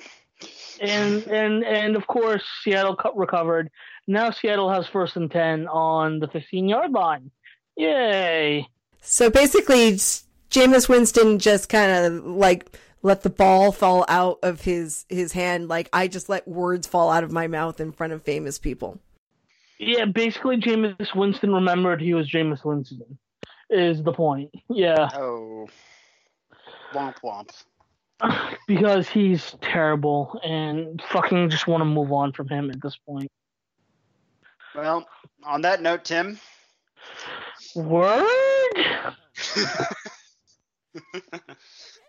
and and and of course Seattle cut recovered. Now Seattle has first and 10 on the 15 yard line. Yay! So basically, s- Jameis Winston just kind of like let the ball fall out of his his hand. Like I just let words fall out of my mouth in front of famous people. Yeah, basically Jameis Winston remembered he was Jameis Winston. Is the point? Yeah. Oh. Womp womp. <sighs> because he's terrible and fucking just want to move on from him at this point. Well, on that note, Tim, Word? <laughs> <laughs>